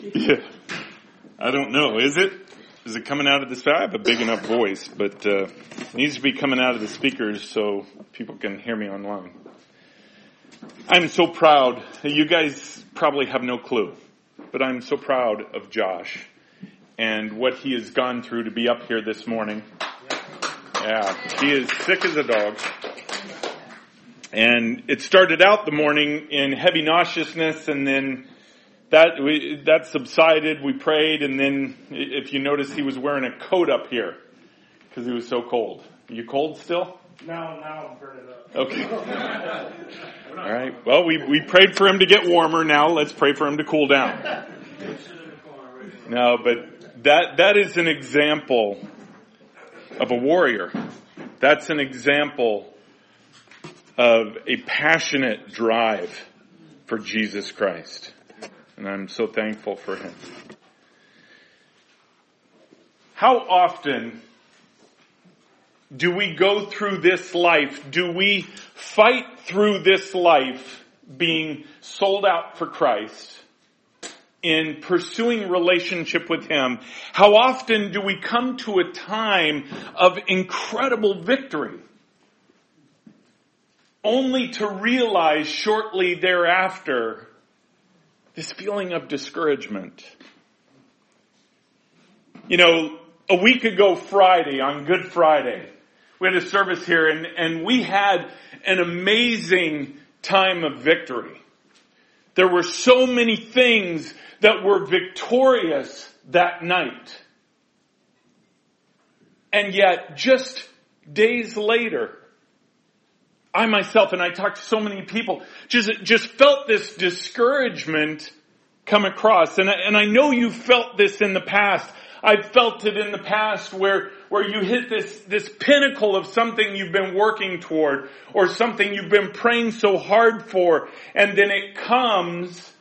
Yeah. I don't know. Is it? Is it coming out of the I have a big enough voice, but uh, it needs to be coming out of the speakers so people can hear me online. I'm so proud. You guys probably have no clue, but I'm so proud of Josh and what he has gone through to be up here this morning. Yeah, he is sick as a dog. And it started out the morning in heavy nauseousness and then that we, that subsided. We prayed, and then if you notice, he was wearing a coat up here because he was so cold. Are you cold still? No, now I'm burning up. Okay. All right. Well, we we prayed for him to get warmer. Now let's pray for him to cool down. No, but that that is an example of a warrior. That's an example of a passionate drive for Jesus Christ and I'm so thankful for him. How often do we go through this life? Do we fight through this life being sold out for Christ? in pursuing relationship with Him, how often do we come to a time of incredible victory? Only to realize shortly thereafter this feeling of discouragement. You know, a week ago Friday, on Good Friday, we had a service here and, and we had an amazing time of victory. There were so many things that were victorious that night. And yet, just days later, I myself, and I talked to so many people, just, just felt this discouragement come across. And I, and I know you felt this in the past. I've felt it in the past where, where you hit this, this pinnacle of something you've been working toward or something you've been praying so hard for and then it comes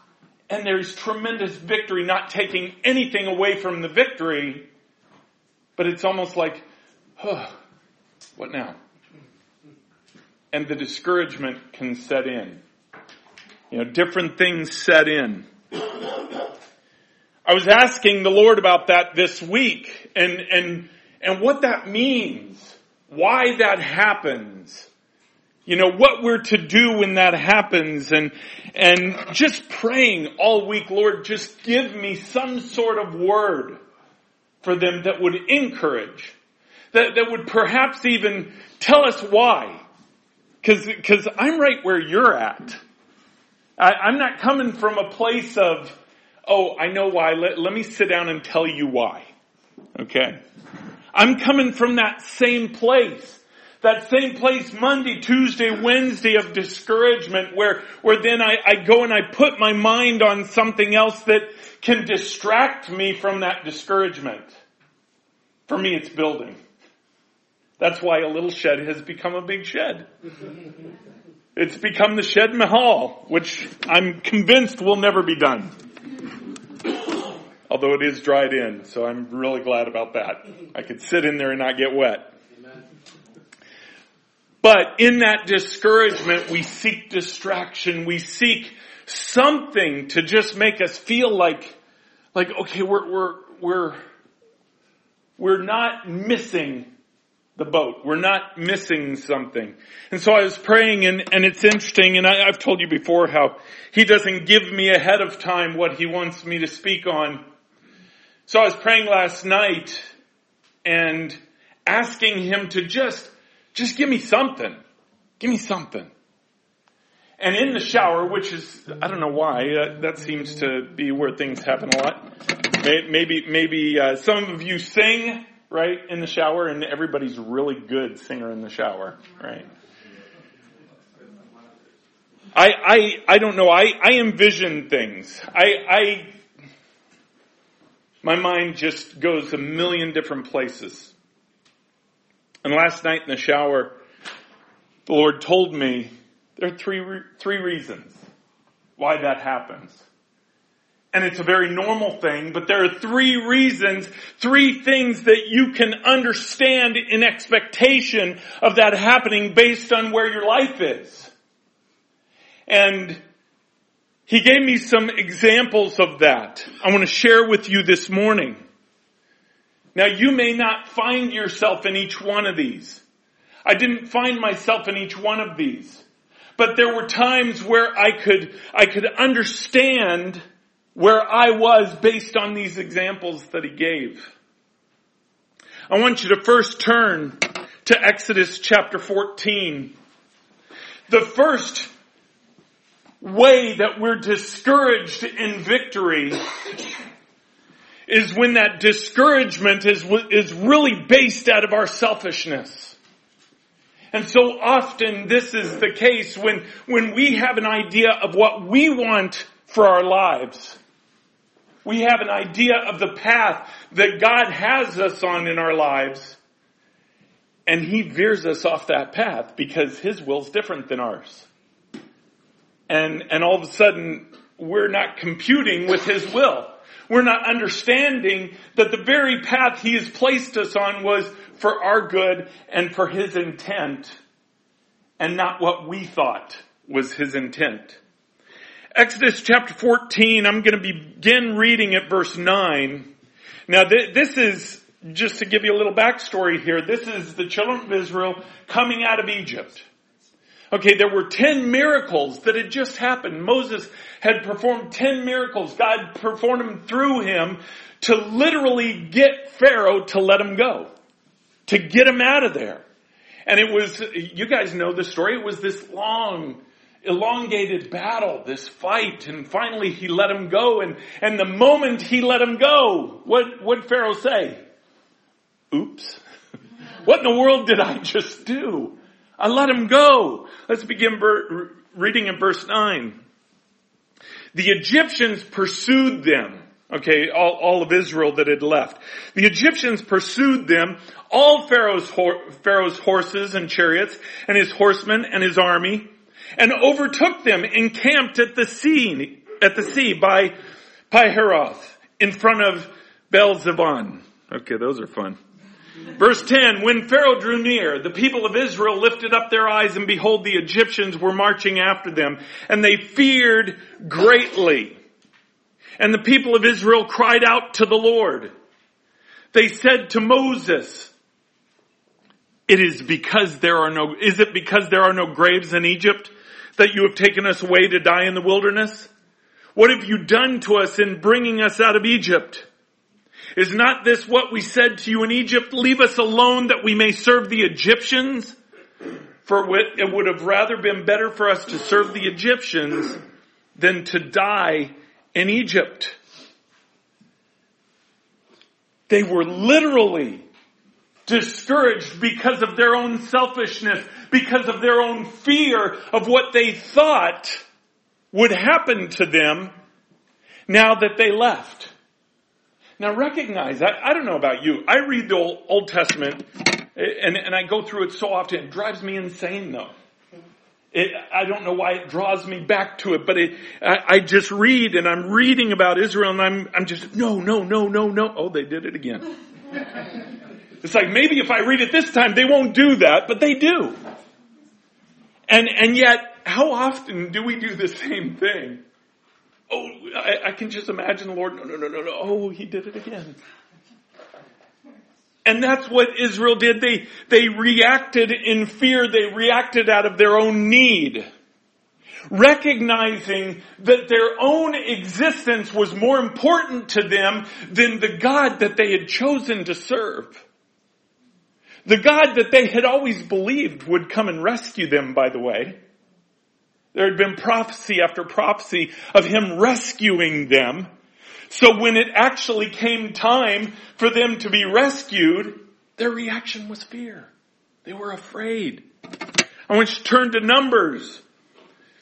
and there's tremendous victory, not taking anything away from the victory, but it's almost like, huh, what now? And the discouragement can set in. You know, different things set in. I was asking the Lord about that this week and, and, and what that means. Why that happens. You know, what we're to do when that happens and, and just praying all week, Lord, just give me some sort of word for them that would encourage, that, that would perhaps even tell us why. Cause, cause I'm right where you're at. I, I'm not coming from a place of, oh, I know why. Let, let me sit down and tell you why. Okay. I'm coming from that same place. That same place Monday, Tuesday, Wednesday of discouragement where, where then I, I go and I put my mind on something else that can distract me from that discouragement. For me, it's building. That's why a little shed has become a big shed. Mm-hmm. It's become the shed mahal, which I'm convinced will never be done. Although it is dried in, so I'm really glad about that. I could sit in there and not get wet. But in that discouragement, we seek distraction. We seek something to just make us feel like, like, okay, we're, we're, we're, we're not missing the boat. We're not missing something. And so I was praying and, and it's interesting and I, I've told you before how he doesn't give me ahead of time what he wants me to speak on. So I was praying last night and asking him to just, just give me something. Give me something. And in the shower, which is, I don't know why, uh, that seems to be where things happen a lot. Maybe, maybe, uh, some of you sing right, in the shower, and everybody's really good singer in the shower, right? I, I, I don't know. I, I envision things. I, I, my mind just goes a million different places. And last night in the shower, the Lord told me there are three, three reasons why that happens and it's a very normal thing, but there are three reasons, three things that you can understand in expectation of that happening based on where your life is. And He gave me some examples of that I want to share with you this morning. Now you may not find yourself in each one of these. I didn't find myself in each one of these. But there were times where I could, I could understand where I was based on these examples that he gave. I want you to first turn to Exodus chapter 14. The first way that we're discouraged in victory is when that discouragement is, is really based out of our selfishness. And so often this is the case when, when we have an idea of what we want for our lives. We have an idea of the path that God has us on in our lives. And He veers us off that path because His will's different than ours and, and all of a sudden we're not computing with His will. We're not understanding that the very path He has placed us on was for our good and for His intent and not what we thought was His intent. Exodus chapter 14, I'm going to begin reading at verse 9. Now th- this is, just to give you a little backstory here, this is the children of Israel coming out of Egypt. Okay, there were 10 miracles that had just happened. Moses had performed 10 miracles. God performed them through him to literally get Pharaoh to let him go. To get him out of there. And it was, you guys know the story, it was this long, elongated battle, this fight, and finally he let him go, and, and the moment he let him go, what, what Pharaoh say? Oops. what in the world did I just do? I let him go. Let's begin reading in verse 9. The Egyptians pursued them. Okay, all, all, of Israel that had left. The Egyptians pursued them, all Pharaoh's, Pharaoh's horses and chariots, and his horsemen and his army, and overtook them, encamped at the sea, at the sea by Pihahiroth, in front of Baal-zephon. Okay, those are fun. Verse 10, when Pharaoh drew near, the people of Israel lifted up their eyes and behold the Egyptians were marching after them and they feared greatly. And the people of Israel cried out to the Lord. They said to Moses, it is because there are no, is it because there are no graves in Egypt that you have taken us away to die in the wilderness? What have you done to us in bringing us out of Egypt? Is not this what we said to you in Egypt? Leave us alone that we may serve the Egyptians? For it would have rather been better for us to serve the Egyptians than to die in Egypt. They were literally discouraged because of their own selfishness, because of their own fear of what they thought would happen to them now that they left. Now recognize, I, I don't know about you, I read the Old, Old Testament eh, and, and I go through it so often, it drives me insane though. It, I don't know why it draws me back to it, but it, I, I, just read and I'm reading about Israel and I'm, I'm just, no, no, no, no, no. Oh, they did it again. It's like maybe if I read it this time, they won't do that, but they do. And, and yet, how often do we do the same thing? Oh, I, I can just imagine the Lord. No, no, no, no, no. Oh, he did it again. And that's what Israel did. They, they reacted in fear. They reacted out of their own need. Recognizing that their own existence was more important to them than the God that they had chosen to serve. The God that they had always believed would come and rescue them, by the way. There had been prophecy after prophecy of him rescuing them. So when it actually came time for them to be rescued, their reaction was fear. They were afraid. I want you to turn to Numbers.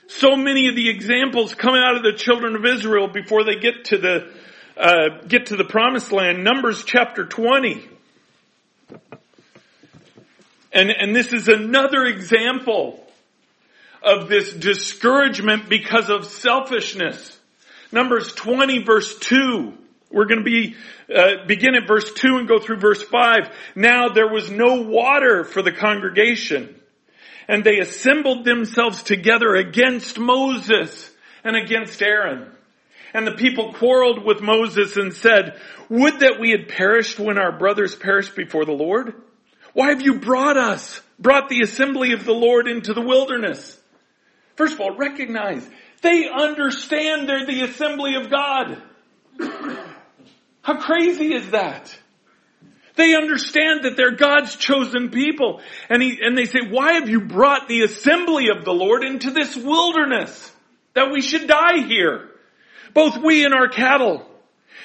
So many of the examples coming out of the children of Israel before they get to the uh, get to the promised land. Numbers chapter twenty, and and this is another example of this discouragement because of selfishness. Numbers 20 verse 2. We're going to be, uh, begin at verse 2 and go through verse 5. Now there was no water for the congregation and they assembled themselves together against Moses and against Aaron. And the people quarreled with Moses and said, would that we had perished when our brothers perished before the Lord? Why have you brought us, brought the assembly of the Lord into the wilderness? First of all, recognize they understand they're the assembly of God. How crazy is that? They understand that they're God's chosen people. And he, and they say, why have you brought the assembly of the Lord into this wilderness? That we should die here. Both we and our cattle.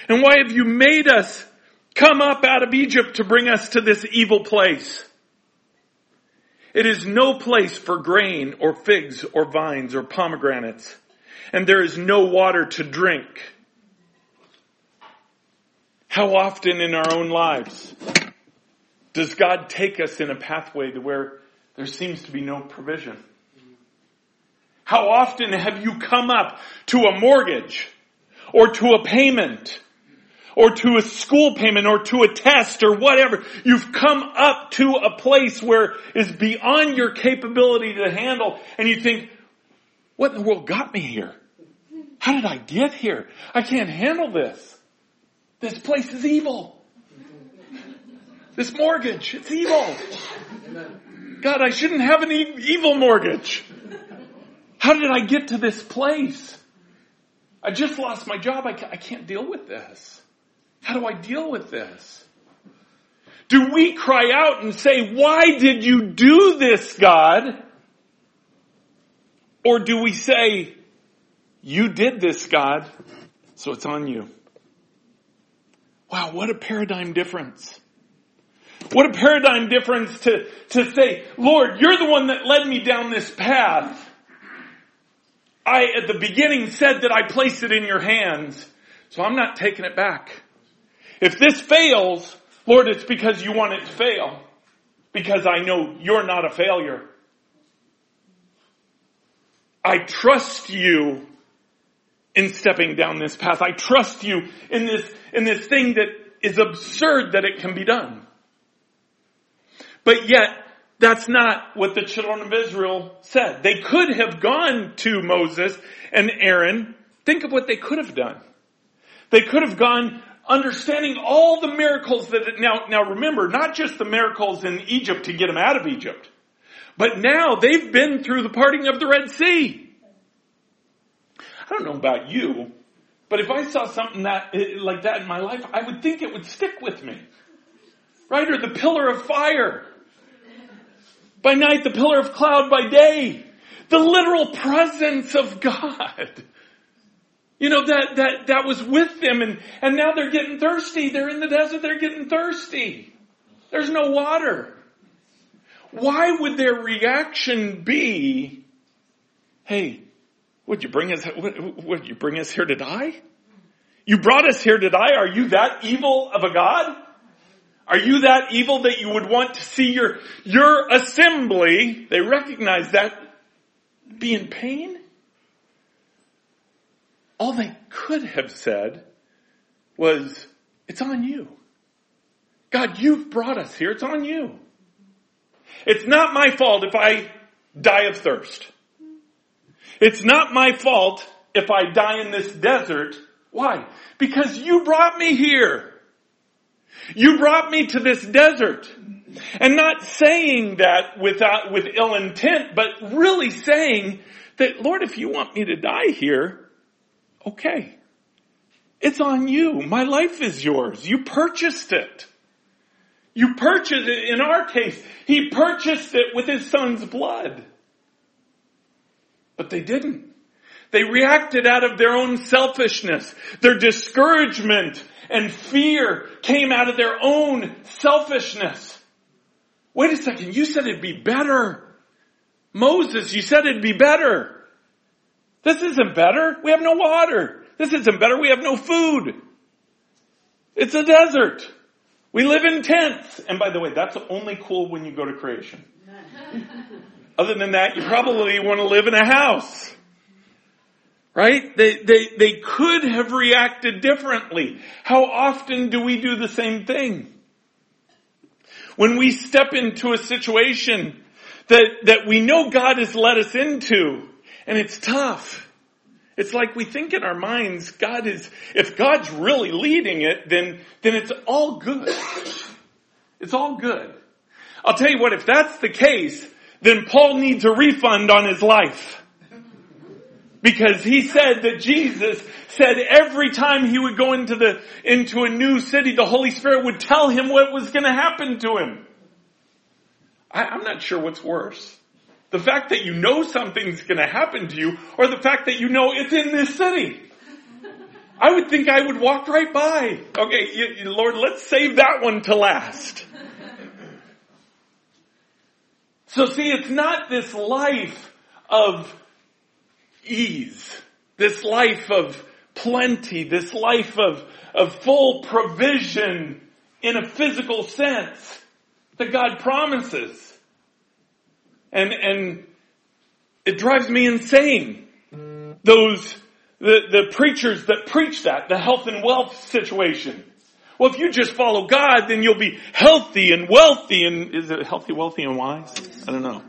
And why have you made us come up out of Egypt to bring us to this evil place? It is no place for grain or figs or vines or pomegranates. And there is no water to drink. How often in our own lives does God take us in a pathway to where there seems to be no provision? How often have you come up to a mortgage or to a payment or to a school payment or to a test or whatever? You've come up to a place where is beyond your capability to handle and you think, what in the world got me here? How did I get here? I can't handle this. This place is evil. This mortgage, it's evil. God, I shouldn't have an evil mortgage. How did I get to this place? I just lost my job. I can't deal with this. How do I deal with this? Do we cry out and say, why did you do this, God? Or do we say, you did this, God, so it's on you? Wow, what a paradigm difference. What a paradigm difference to, to say, Lord, you're the one that led me down this path. I, at the beginning, said that I placed it in your hands, so I'm not taking it back. If this fails, Lord, it's because you want it to fail. Because I know you're not a failure. I trust you in stepping down this path. I trust you in this, in this thing that is absurd that it can be done. But yet, that's not what the children of Israel said. They could have gone to Moses and Aaron. Think of what they could have done. They could have gone understanding all the miracles that, it, now, now remember, not just the miracles in Egypt to get them out of Egypt, but now they've been through the parting of the Red Sea. I don't know about you, but if I saw something that, eh, like that in my life, I would think it would stick with me. Right? Or the pillar of fire. By night, the pillar of cloud by day. The literal presence of God. You know, that, that, that was with them and, and now they're getting thirsty. They're in the desert, they're getting thirsty. There's no water. Why would their reaction be, hey, would you bring us, would, would you bring us here to die? You brought us here to die. Are you that evil of a God? Are you that evil that you would want to see your, your assembly, they recognize that, be in pain? All they could have said was, it's on you. God, you've brought us here. It's on you. It's not my fault if I die of thirst. It's not my fault if I die in this desert. Why? Because you brought me here. You brought me to this desert. And not saying that without, with ill intent, but really saying that, Lord, if you want me to die here, okay. It's on you. My life is yours. You purchased it. You purchased it, in our case, he purchased it with his son's blood. But they didn't. They reacted out of their own selfishness. Their discouragement and fear came out of their own selfishness. Wait a second, you said it'd be better. Moses, you said it'd be better. This isn't better. We have no water. This isn't better. We have no food. It's a desert. We live in tents. And by the way, that's only cool when you go to creation. Other than that, you probably want to live in a house. Right? They, they, they could have reacted differently. How often do we do the same thing? When we step into a situation that, that we know God has led us into, and it's tough. It's like we think in our minds, God is, if God's really leading it, then, then it's all good. It's all good. I'll tell you what, if that's the case, then Paul needs a refund on his life. Because he said that Jesus said every time he would go into the, into a new city, the Holy Spirit would tell him what was going to happen to him. I, I'm not sure what's worse. The fact that you know something's going to happen to you or the fact that you know it's in this city. I would think I would walk right by. Okay, you, Lord, let's save that one to last. So see, it's not this life of ease, this life of plenty, this life of, of full provision in a physical sense that God promises. And, and it drives me insane. Those, the, the preachers that preach that, the health and wealth situation. Well, if you just follow God, then you'll be healthy and wealthy and, is it healthy, wealthy, and wise? I don't know.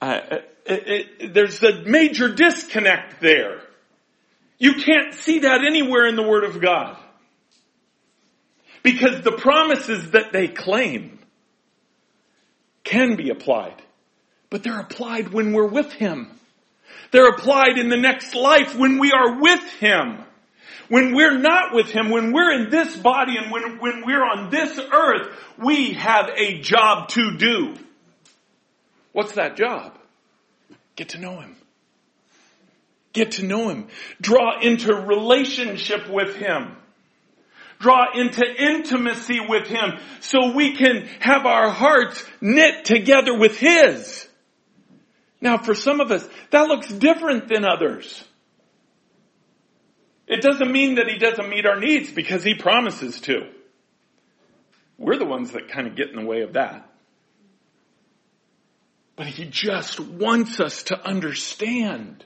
It, it, there's a major disconnect there. You can't see that anywhere in the Word of God. Because the promises that they claim can be applied. But they're applied when we're with Him. They're applied in the next life when we are with Him. When we're not with Him, when we're in this body and when, when we're on this earth, we have a job to do. What's that job? Get to know Him. Get to know Him. Draw into relationship with Him draw into intimacy with Him so we can have our hearts knit together with His. Now for some of us, that looks different than others. It doesn't mean that He doesn't meet our needs because He promises to. We're the ones that kind of get in the way of that. But He just wants us to understand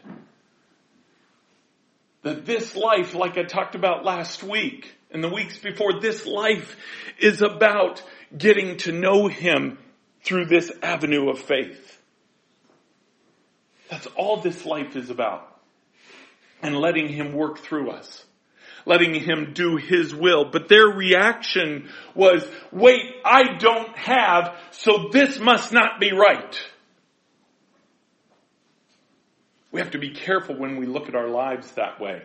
that this life, like I talked about last week, and the weeks before, this life is about getting to know Him through this avenue of faith. That's all this life is about. And letting Him work through us. Letting Him do His will. But their reaction was, wait, I don't have, so this must not be right. We have to be careful when we look at our lives that way.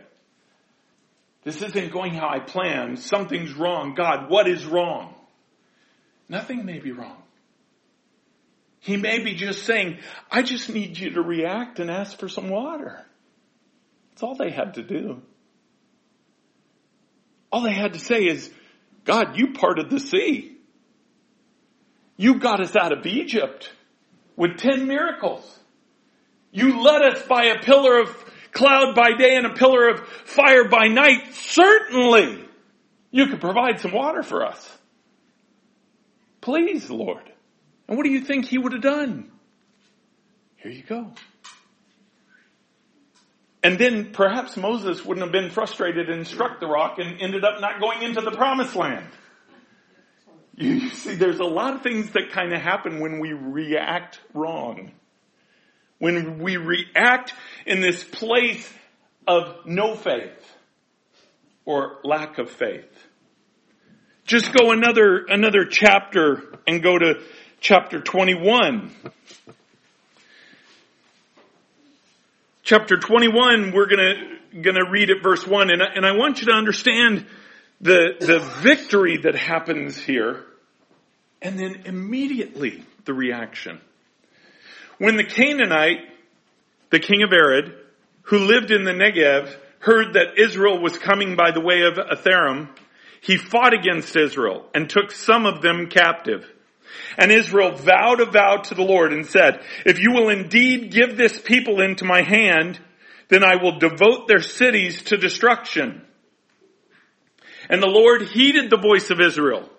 This isn't going how I planned. Something's wrong. God, what is wrong? Nothing may be wrong. He may be just saying, I just need you to react and ask for some water. That's all they had to do. All they had to say is, God, you parted the sea. You got us out of Egypt with ten miracles. You led us by a pillar of cloud by day and a pillar of fire by night, certainly you could provide some water for us. Please, Lord. And what do you think he would have done? Here you go. And then perhaps Moses wouldn't have been frustrated and struck the rock and ended up not going into the promised land. You see, there's a lot of things that kind of happen when we react wrong when we react in this place of no faith or lack of faith. Just go another, another chapter and go to chapter 21. Chapter 21, we're gonna, gonna read at verse 1, and I, and I want you to understand the, the victory that happens here, and then immediately the reaction. When the Canaanite, the king of Arad, who lived in the Negev, heard that Israel was coming by the way of Atharim, he fought against Israel and took some of them captive. And Israel vowed a vow to the Lord and said, if you will indeed give this people into my hand, then I will devote their cities to destruction. And the Lord heeded the voice of Israel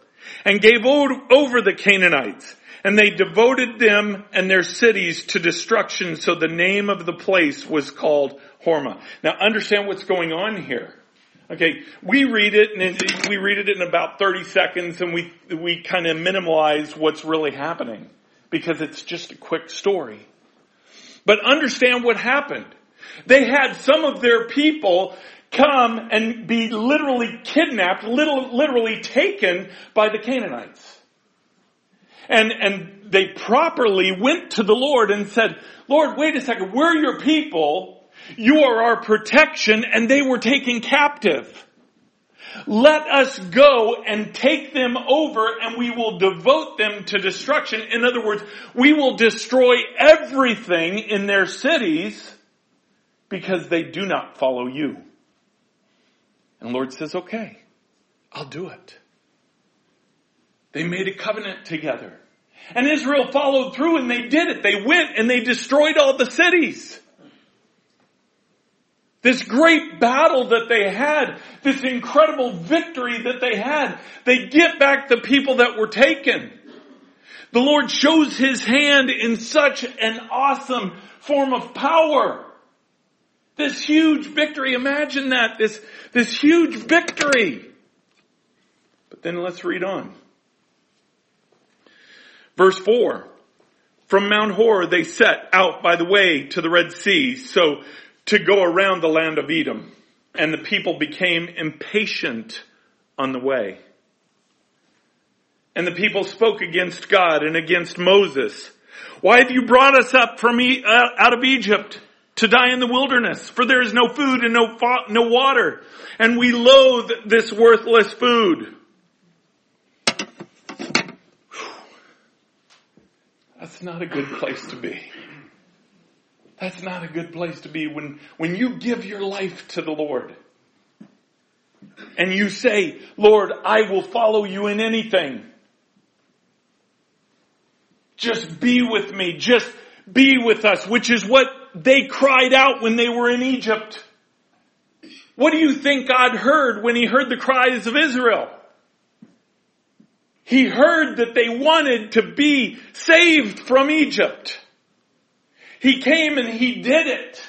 and gave over the Canaanites and they devoted them and their cities to destruction, so the name of the place was called Hormah. Now understand what's going on here. Okay, we read it and we read it in about 30 seconds and we, we kind of minimize what's really happening because it's just a quick story. But understand what happened. They had some of their people come and be literally kidnapped, literally taken by the Canaanites. And, and they properly went to the Lord and said, Lord, wait a second, we're your people, you are our protection, and they were taken captive. Let us go and take them over and we will devote them to destruction. In other words, we will destroy everything in their cities because they do not follow you. And the Lord says, okay, I'll do it. They made a covenant together. And Israel followed through and they did it. They went and they destroyed all the cities. This great battle that they had, this incredible victory that they had, they get back the people that were taken. The Lord shows His hand in such an awesome form of power. This huge victory, imagine that, this, this huge victory. But then let's read on. Verse 4. From Mount Hor they set out by the way to the Red Sea, so to go around the land of Edom. And the people became impatient on the way. And the people spoke against God and against Moses. Why have you brought us up from e- uh, out of Egypt to die in the wilderness? For there is no food and no, no water. And we loathe this worthless food. That's not a good place to be. That's not a good place to be when, when you give your life to the Lord. And you say, Lord, I will follow you in anything. Just be with me. Just be with us, which is what they cried out when they were in Egypt. What do you think God heard when he heard the cries of Israel? He heard that they wanted to be saved from Egypt. He came and he did it.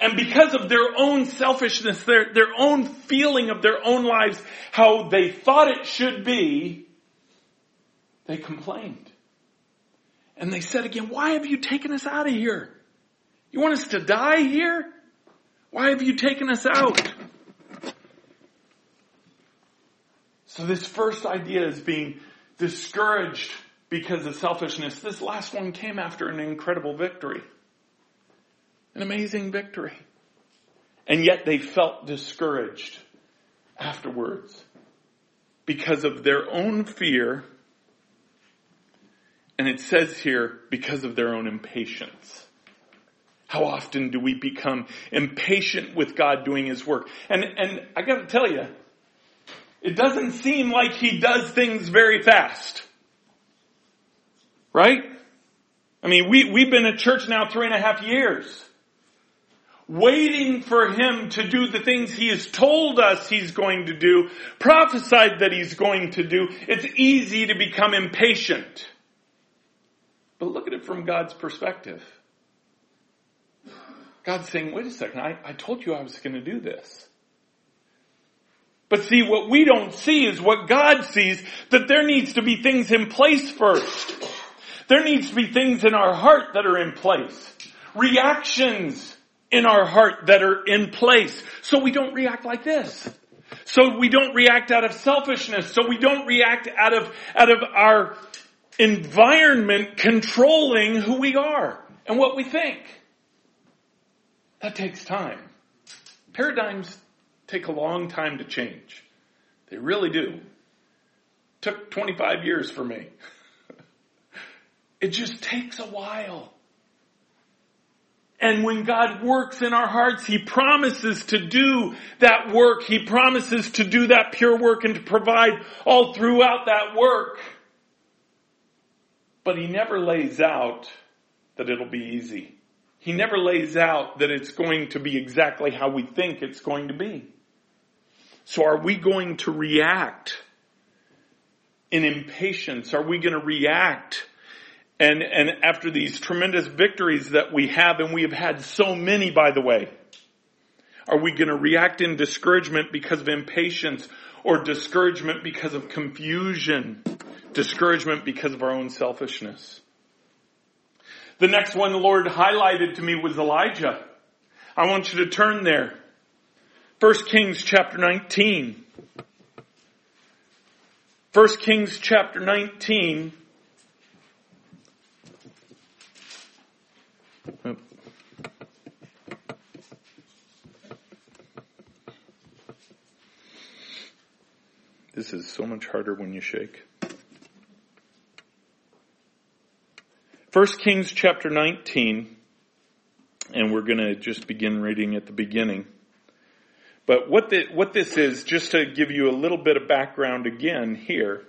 And because of their own selfishness, their, their own feeling of their own lives, how they thought it should be, they complained. And they said again, why have you taken us out of here? You want us to die here? Why have you taken us out? So this first idea is being discouraged because of selfishness. This last one came after an incredible victory. An amazing victory. And yet they felt discouraged afterwards because of their own fear. And it says here, because of their own impatience. How often do we become impatient with God doing His work? And, and I gotta tell you, it doesn't seem like he does things very fast. Right? I mean, we, we've been at church now three and a half years. Waiting for him to do the things he has told us he's going to do, prophesied that he's going to do. It's easy to become impatient. But look at it from God's perspective. God's saying, wait a second, I, I told you I was going to do this. But see, what we don't see is what God sees, that there needs to be things in place first. There needs to be things in our heart that are in place. Reactions in our heart that are in place. So we don't react like this. So we don't react out of selfishness. So we don't react out of, out of our environment controlling who we are and what we think. That takes time. Paradigms take a long time to change. They really do. Took 25 years for me. it just takes a while. And when God works in our hearts, He promises to do that work. He promises to do that pure work and to provide all throughout that work. But He never lays out that it'll be easy. He never lays out that it's going to be exactly how we think it's going to be. So are we going to react in impatience? Are we going to react and, and after these tremendous victories that we have, and we have had so many by the way, are we going to react in discouragement because of impatience or discouragement because of confusion? Discouragement because of our own selfishness? The next one the Lord highlighted to me was Elijah. I want you to turn there. 1 Kings chapter 19. 1 Kings chapter 19. This is so much harder when you shake. 1 Kings chapter 19, and we're going to just begin reading at the beginning. But what, the, what this is, just to give you a little bit of background again here,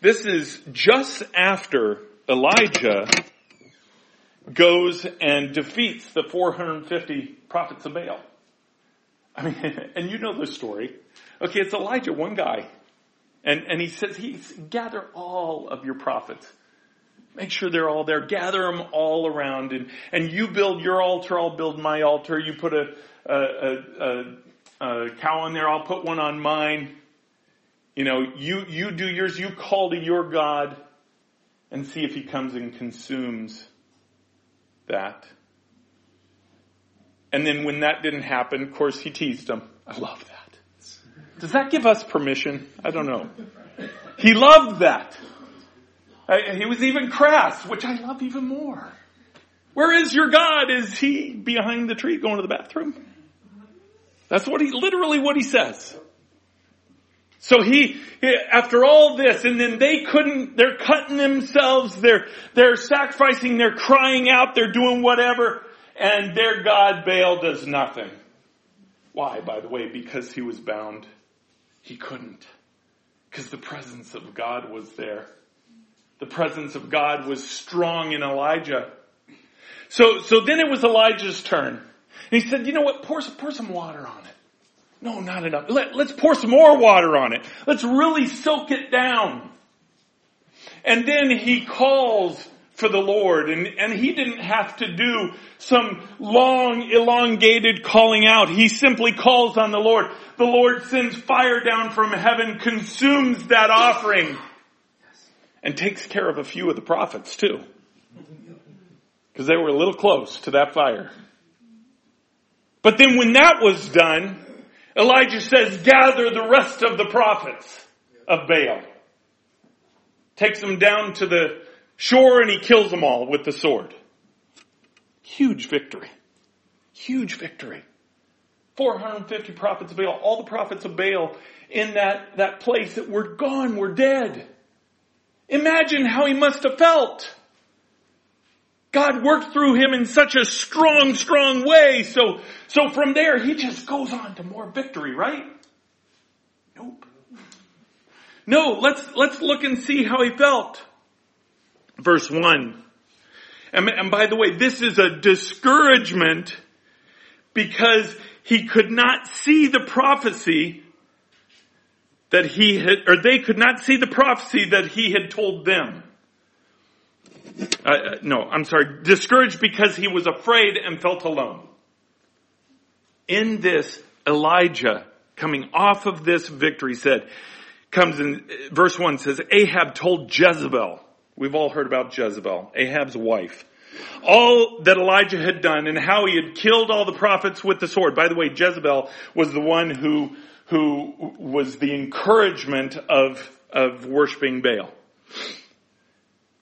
this is just after Elijah goes and defeats the 450 prophets of Baal. I mean, and you know the story. Okay, it's Elijah, one guy. And, and he says, he's, gather all of your prophets. Make sure they're all there. Gather them all around. And, and you build your altar, I'll build my altar. You put a, a, a, a, cow on there, I'll put one on mine. You know, you, you do yours, you call to your God and see if he comes and consumes that. And then when that didn't happen, of course, he teased them. I love that. Does that give us permission? I don't know. He loved that. Uh, he was even crass, which I love even more. Where is your God? Is he behind the tree going to the bathroom? That's what he, literally what he says. So he, after all this, and then they couldn't, they're cutting themselves, they're, they're sacrificing, they're crying out, they're doing whatever, and their God Baal does nothing. Why, by the way? Because he was bound he couldn't. Because the presence of God was there. The presence of God was strong in Elijah. So, so then it was Elijah's turn. And he said, you know what? Pour, pour some water on it. No, not enough. Let, let's pour some more water on it. Let's really soak it down. And then he calls for the Lord. And, and he didn't have to do some long, elongated calling out. He simply calls on the Lord. The Lord sends fire down from heaven, consumes that offering, and takes care of a few of the prophets too. Because they were a little close to that fire. But then when that was done, Elijah says, gather the rest of the prophets of Baal. Takes them down to the shore and he kills them all with the sword. Huge victory. Huge victory. 450 prophets of Baal, all the prophets of Baal in that, that place that were gone, were dead. Imagine how he must have felt. God worked through him in such a strong, strong way. So, so from there, he just goes on to more victory, right? Nope. No, let's, let's look and see how he felt verse 1. And, and by the way, this is a discouragement because he could not see the prophecy that he had, or they could not see the prophecy that he had told them. Uh, uh no, I'm sorry, discouraged because he was afraid and felt alone. In this, Elijah, coming off of this victory said, comes in, verse 1 says, Ahab told Jezebel, We've all heard about Jezebel, Ahab's wife. All that Elijah had done and how he had killed all the prophets with the sword. By the way, Jezebel was the one who, who was the encouragement of, of worshiping Baal.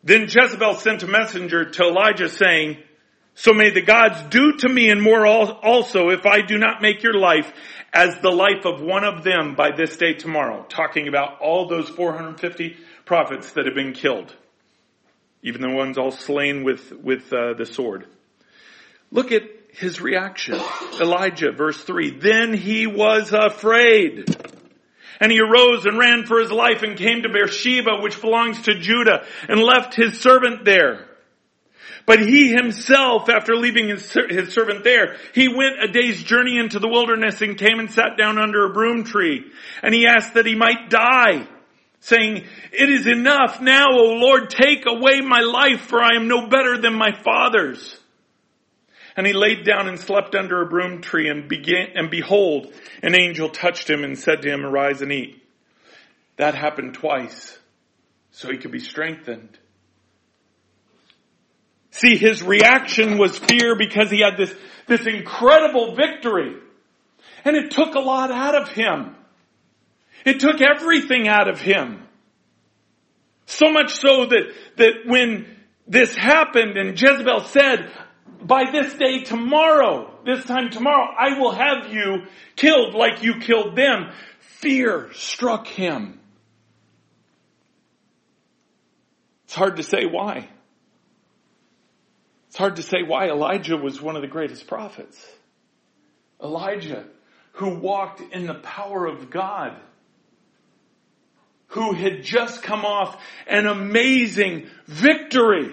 Then Jezebel sent a messenger to Elijah saying, so may the gods do to me and more also if I do not make your life as the life of one of them by this day tomorrow. Talking about all those 450 prophets that have been killed even the ones all slain with, with uh, the sword. Look at his reaction. Elijah, verse 3. Then he was afraid. And he arose and ran for his life and came to Beersheba, which belongs to Judah, and left his servant there. But he himself, after leaving his, his servant there, he went a day's journey into the wilderness and came and sat down under a broom tree. And he asked that he might die saying, it is enough now, O Lord, take away my life for I am no better than my fathers. And he laid down and slept under a broom tree and began, and behold, an angel touched him and said to him, arise and eat. That happened twice so he could be strengthened. See, his reaction was fear because he had this, this incredible victory. And it took a lot out of him. It took everything out of him. So much so that, that when this happened and Jezebel said, by this day tomorrow, this time tomorrow, I will have you killed like you killed them. Fear struck him. It's hard to say why. It's hard to say why Elijah was one of the greatest prophets. Elijah, who walked in the power of God, who had just come off an amazing victory.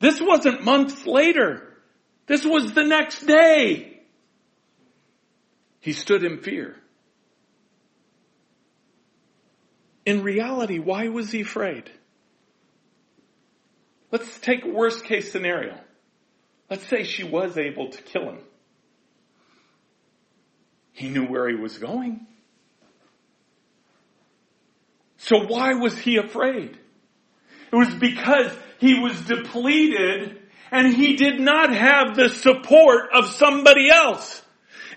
This wasn't months later. This was the next day. He stood in fear. In reality, why was he afraid? Let's take worst case scenario. Let's say she was able to kill him. He knew where he was going. So why was he afraid? It was because he was depleted and he did not have the support of somebody else.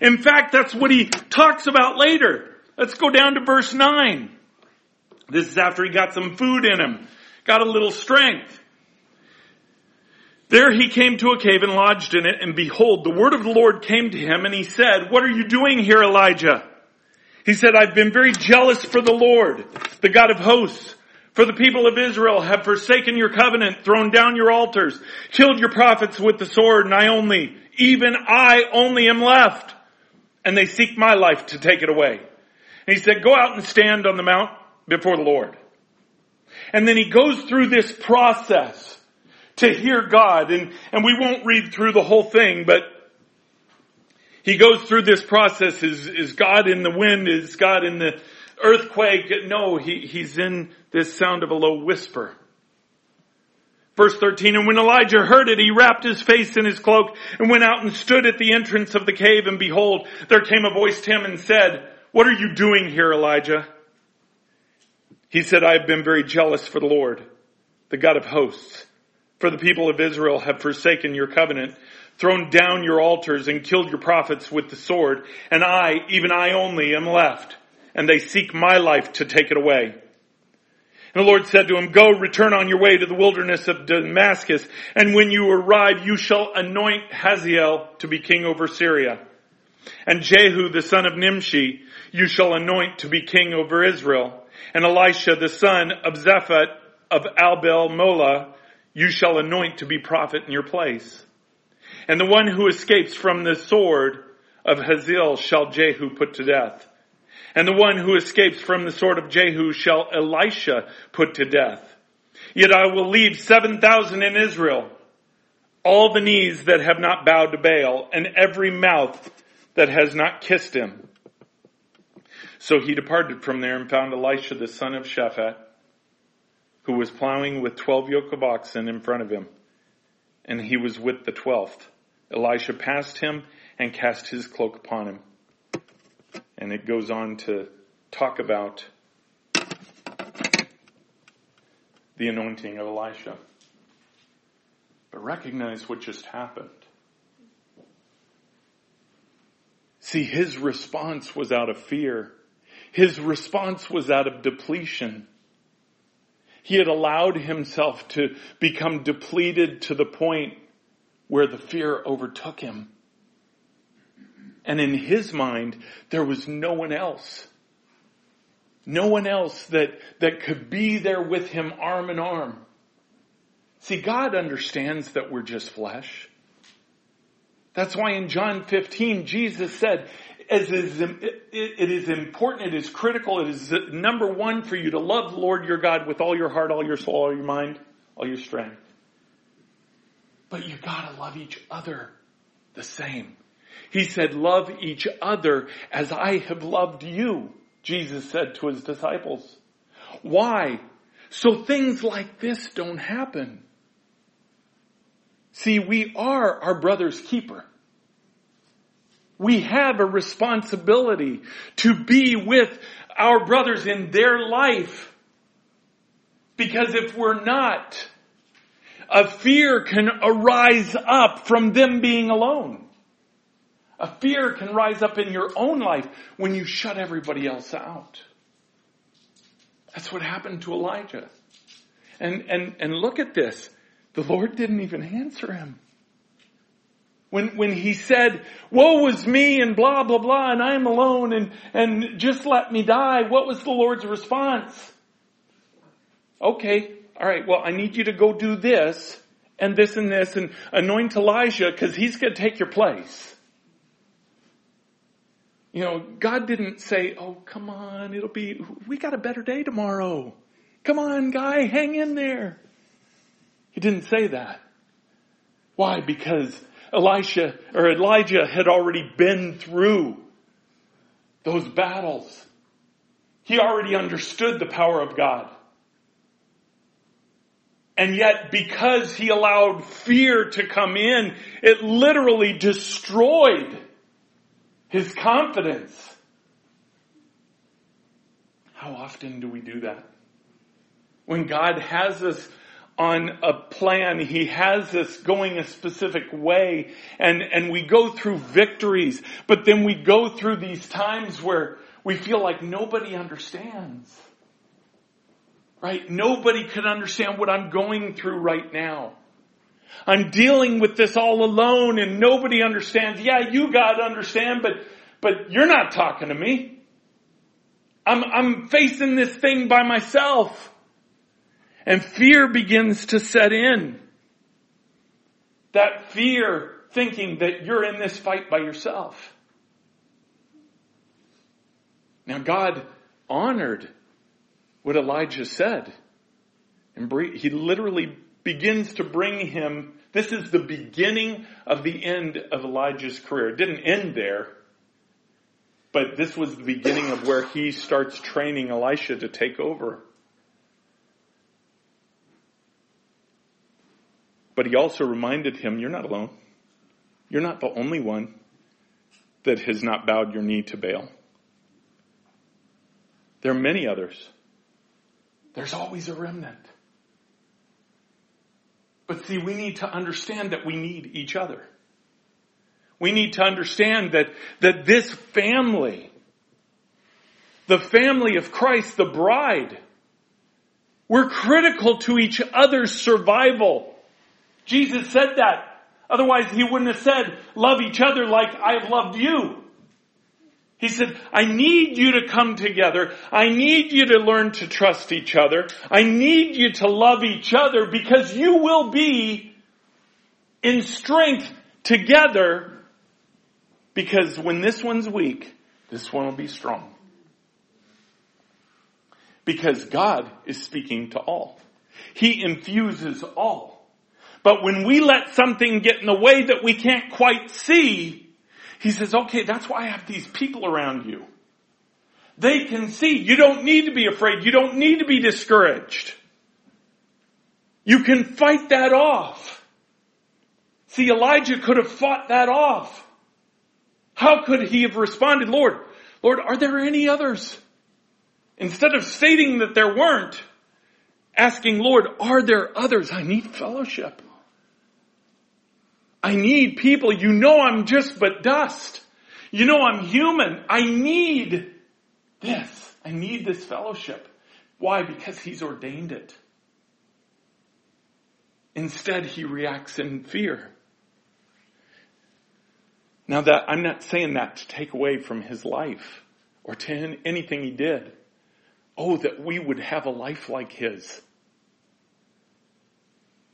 In fact, that's what he talks about later. Let's go down to verse 9. This is after he got some food in him, got a little strength. There he came to a cave and lodged in it, and behold, the word of the Lord came to him, and he said, What are you doing here, Elijah? He said, I've been very jealous for the Lord, the God of hosts. For the people of Israel have forsaken your covenant, thrown down your altars, killed your prophets with the sword, and I only, even I only am left. And they seek my life to take it away. And he said, go out and stand on the mount before the Lord. And then he goes through this process to hear God. And, and we won't read through the whole thing, but he goes through this process. Is, is God in the wind? Is God in the earthquake? No, he, he's in this sound of a low whisper. Verse 13, and when Elijah heard it, he wrapped his face in his cloak and went out and stood at the entrance of the cave and behold, there came a voice to him and said, what are you doing here, Elijah? He said, I have been very jealous for the Lord, the God of hosts. For the people of Israel have forsaken your covenant, thrown down your altars and killed your prophets with the sword, and I, even I only, am left, and they seek my life to take it away. And the Lord said to him, Go, return on your way to the wilderness of Damascus, and when you arrive, you shall anoint Hazael to be king over Syria. And Jehu, the son of Nimshi, you shall anoint to be king over Israel. And Elisha, the son of Shaphat of Abel Meholah, you shall anoint to be prophet in your place. And the one who escapes from the sword of Hazael shall Jehu put to death. And the one who escapes from the sword of Jehu shall Elisha put to death. Yet I will leave 7,000 in Israel, all the knees that have not bowed to Baal, and every mouth that has not kissed him. So he departed from there and found Elisha the son of Shaphat, who was plowing with twelve yoke of oxen in front of him, and he was with the twelfth. Elisha passed him and cast his cloak upon him. And it goes on to talk about the anointing of Elisha. But recognize what just happened. See, his response was out of fear. His response was out of depletion. He had allowed himself to become depleted to the point where the fear overtook him. And in his mind, there was no one else. No one else that, that could be there with him arm in arm. See, God understands that we're just flesh. That's why in John 15, Jesus said, as is, it is important, it is critical, it is number one for you to love the Lord your God with all your heart, all your soul, all your mind, all your strength. But you gotta love each other the same. He said, love each other as I have loved you, Jesus said to his disciples. Why? So things like this don't happen. See, we are our brother's keeper. We have a responsibility to be with our brothers in their life. Because if we're not, a fear can arise up from them being alone. A fear can rise up in your own life when you shut everybody else out. That's what happened to Elijah. And, and, and look at this. The Lord didn't even answer him. When, when he said, woe is me and blah, blah, blah, and I'm alone and, and just let me die, what was the Lord's response? Okay, alright, well I need you to go do this and this and this and anoint Elijah because he's going to take your place. You know, God didn't say, oh come on, it'll be, we got a better day tomorrow. Come on guy, hang in there. He didn't say that. Why? Because Elisha or Elijah had already been through those battles. He already understood the power of God. And yet, because he allowed fear to come in, it literally destroyed his confidence. How often do we do that? When God has us on a plan. He has us going a specific way and, and we go through victories, but then we go through these times where we feel like nobody understands. Right? Nobody could understand what I'm going through right now. I'm dealing with this all alone and nobody understands. Yeah, you God understand, but, but you're not talking to me. I'm, I'm facing this thing by myself. And fear begins to set in. That fear thinking that you're in this fight by yourself. Now God honored what Elijah said. And he literally begins to bring him, this is the beginning of the end of Elijah's career. It didn't end there, but this was the beginning of where he starts training Elisha to take over. But he also reminded him, you're not alone. You're not the only one that has not bowed your knee to Baal. There are many others. There's always a remnant. But see, we need to understand that we need each other. We need to understand that, that this family, the family of Christ, the bride, we're critical to each other's survival. Jesus said that. Otherwise he wouldn't have said, love each other like I have loved you. He said, I need you to come together. I need you to learn to trust each other. I need you to love each other because you will be in strength together because when this one's weak, this one will be strong. Because God is speaking to all. He infuses all. But when we let something get in the way that we can't quite see, he says, okay, that's why I have these people around you. They can see. You don't need to be afraid. You don't need to be discouraged. You can fight that off. See, Elijah could have fought that off. How could he have responded, Lord, Lord, are there any others? Instead of stating that there weren't, asking, Lord, are there others? I need fellowship. I need people. You know I'm just but dust. You know I'm human. I need this. I need this fellowship. Why? Because he's ordained it. Instead, he reacts in fear. Now that, I'm not saying that to take away from his life or to anything he did. Oh, that we would have a life like his.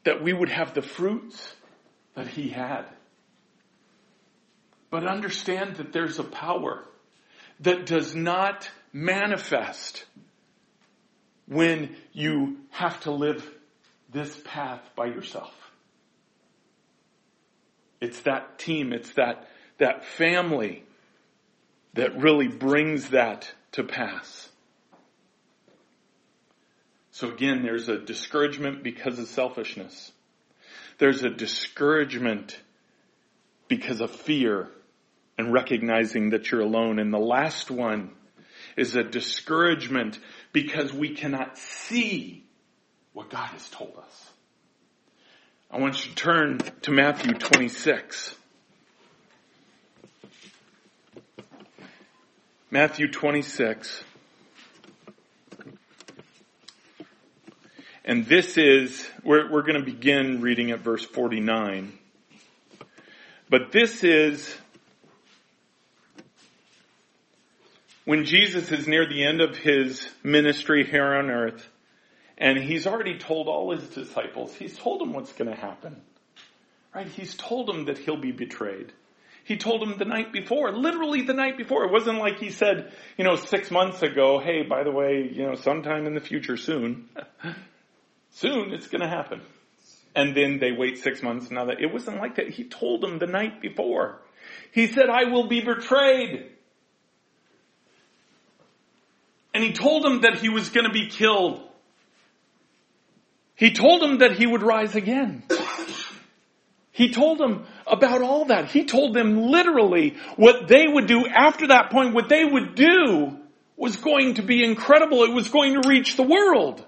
That we would have the fruits that he had. But understand that there's a power that does not manifest when you have to live this path by yourself. It's that team, it's that, that family that really brings that to pass. So again, there's a discouragement because of selfishness. There's a discouragement because of fear and recognizing that you're alone. And the last one is a discouragement because we cannot see what God has told us. I want you to turn to Matthew 26. Matthew 26. And this is, we're, we're going to begin reading at verse 49. But this is when Jesus is near the end of his ministry here on earth, and he's already told all his disciples, he's told them what's going to happen. Right? He's told them that he'll be betrayed. He told them the night before, literally the night before. It wasn't like he said, you know, six months ago, hey, by the way, you know, sometime in the future soon. soon it's going to happen. And then they wait six months. Now that it wasn't like that. He told them the night before. He said, I will be betrayed. And he told them that he was going to be killed. He told them that he would rise again. He told them about all that. He told them literally what they would do after that point, what they would do was going to be incredible. It was going to reach the world.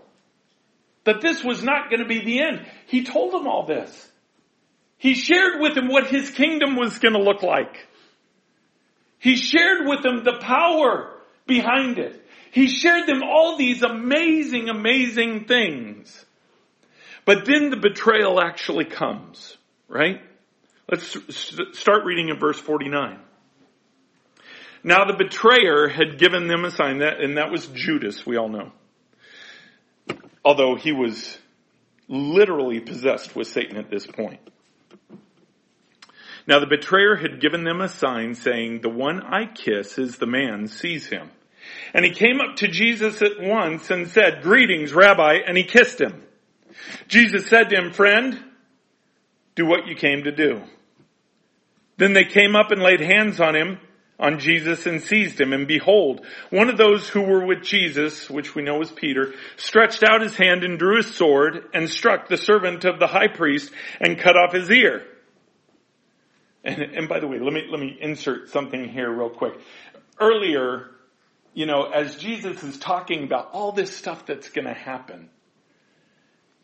That this was not going to be the end. He told them all this. He shared with them what his kingdom was going to look like. He shared with them the power behind it. He shared them all these amazing, amazing things. But then the betrayal actually comes, right? Let's start reading in verse 49. Now the betrayer had given them a sign that, and that was Judas, we all know. Although he was literally possessed with Satan at this point. Now the betrayer had given them a sign saying, the one I kiss is the man, seize him. And he came up to Jesus at once and said, greetings, Rabbi, and he kissed him. Jesus said to him, friend, do what you came to do. Then they came up and laid hands on him, on Jesus and seized him. And behold, one of those who were with Jesus, which we know was Peter, stretched out his hand and drew his sword and struck the servant of the high priest and cut off his ear. And, and by the way, let me, let me insert something here real quick. Earlier, you know, as Jesus is talking about all this stuff that's going to happen,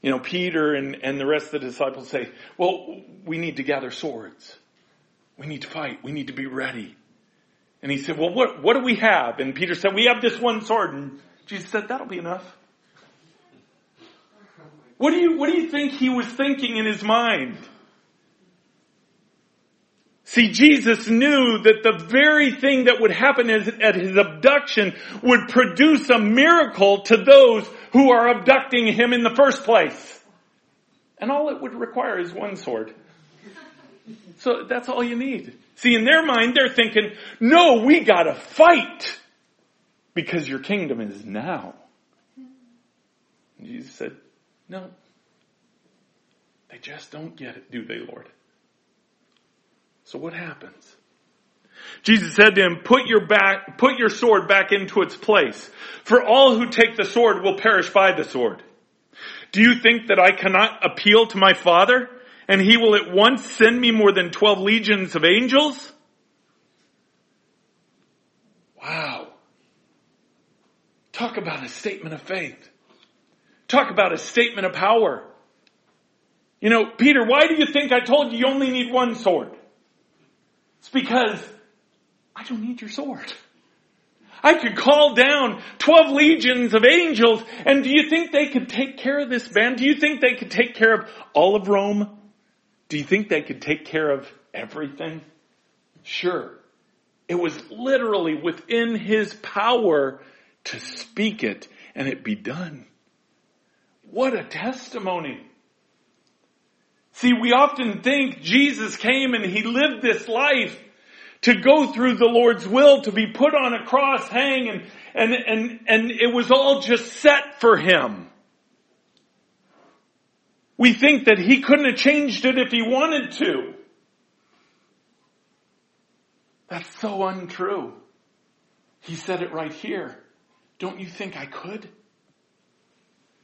you know, Peter and, and the rest of the disciples say, well, we need to gather swords. We need to fight. We need to be ready. And he said, well, what, what do we have? And Peter said, we have this one sword. And Jesus said, that'll be enough. What do you, what do you think he was thinking in his mind? See, Jesus knew that the very thing that would happen at his abduction would produce a miracle to those who are abducting him in the first place. And all it would require is one sword. So that's all you need. See, in their mind, they're thinking, no, we gotta fight because your kingdom is now. And Jesus said, no. They just don't get it, do they, Lord? So what happens? Jesus said to him, put your back, put your sword back into its place. For all who take the sword will perish by the sword. Do you think that I cannot appeal to my father and he will at once send me more than 12 legions of angels? Wow. Talk about a statement of faith. Talk about a statement of power. You know, Peter, why do you think I told you you only need one sword? It's because I don't need your sword. I could call down 12 legions of angels and do you think they could take care of this band? Do you think they could take care of all of Rome? Do you think they could take care of everything? Sure. It was literally within his power to speak it and it be done. What a testimony. See, we often think Jesus came and he lived this life to go through the Lord's will, to be put on a cross, hang, and, and, and, and it was all just set for him. We think that he couldn't have changed it if he wanted to. That's so untrue. He said it right here. Don't you think I could?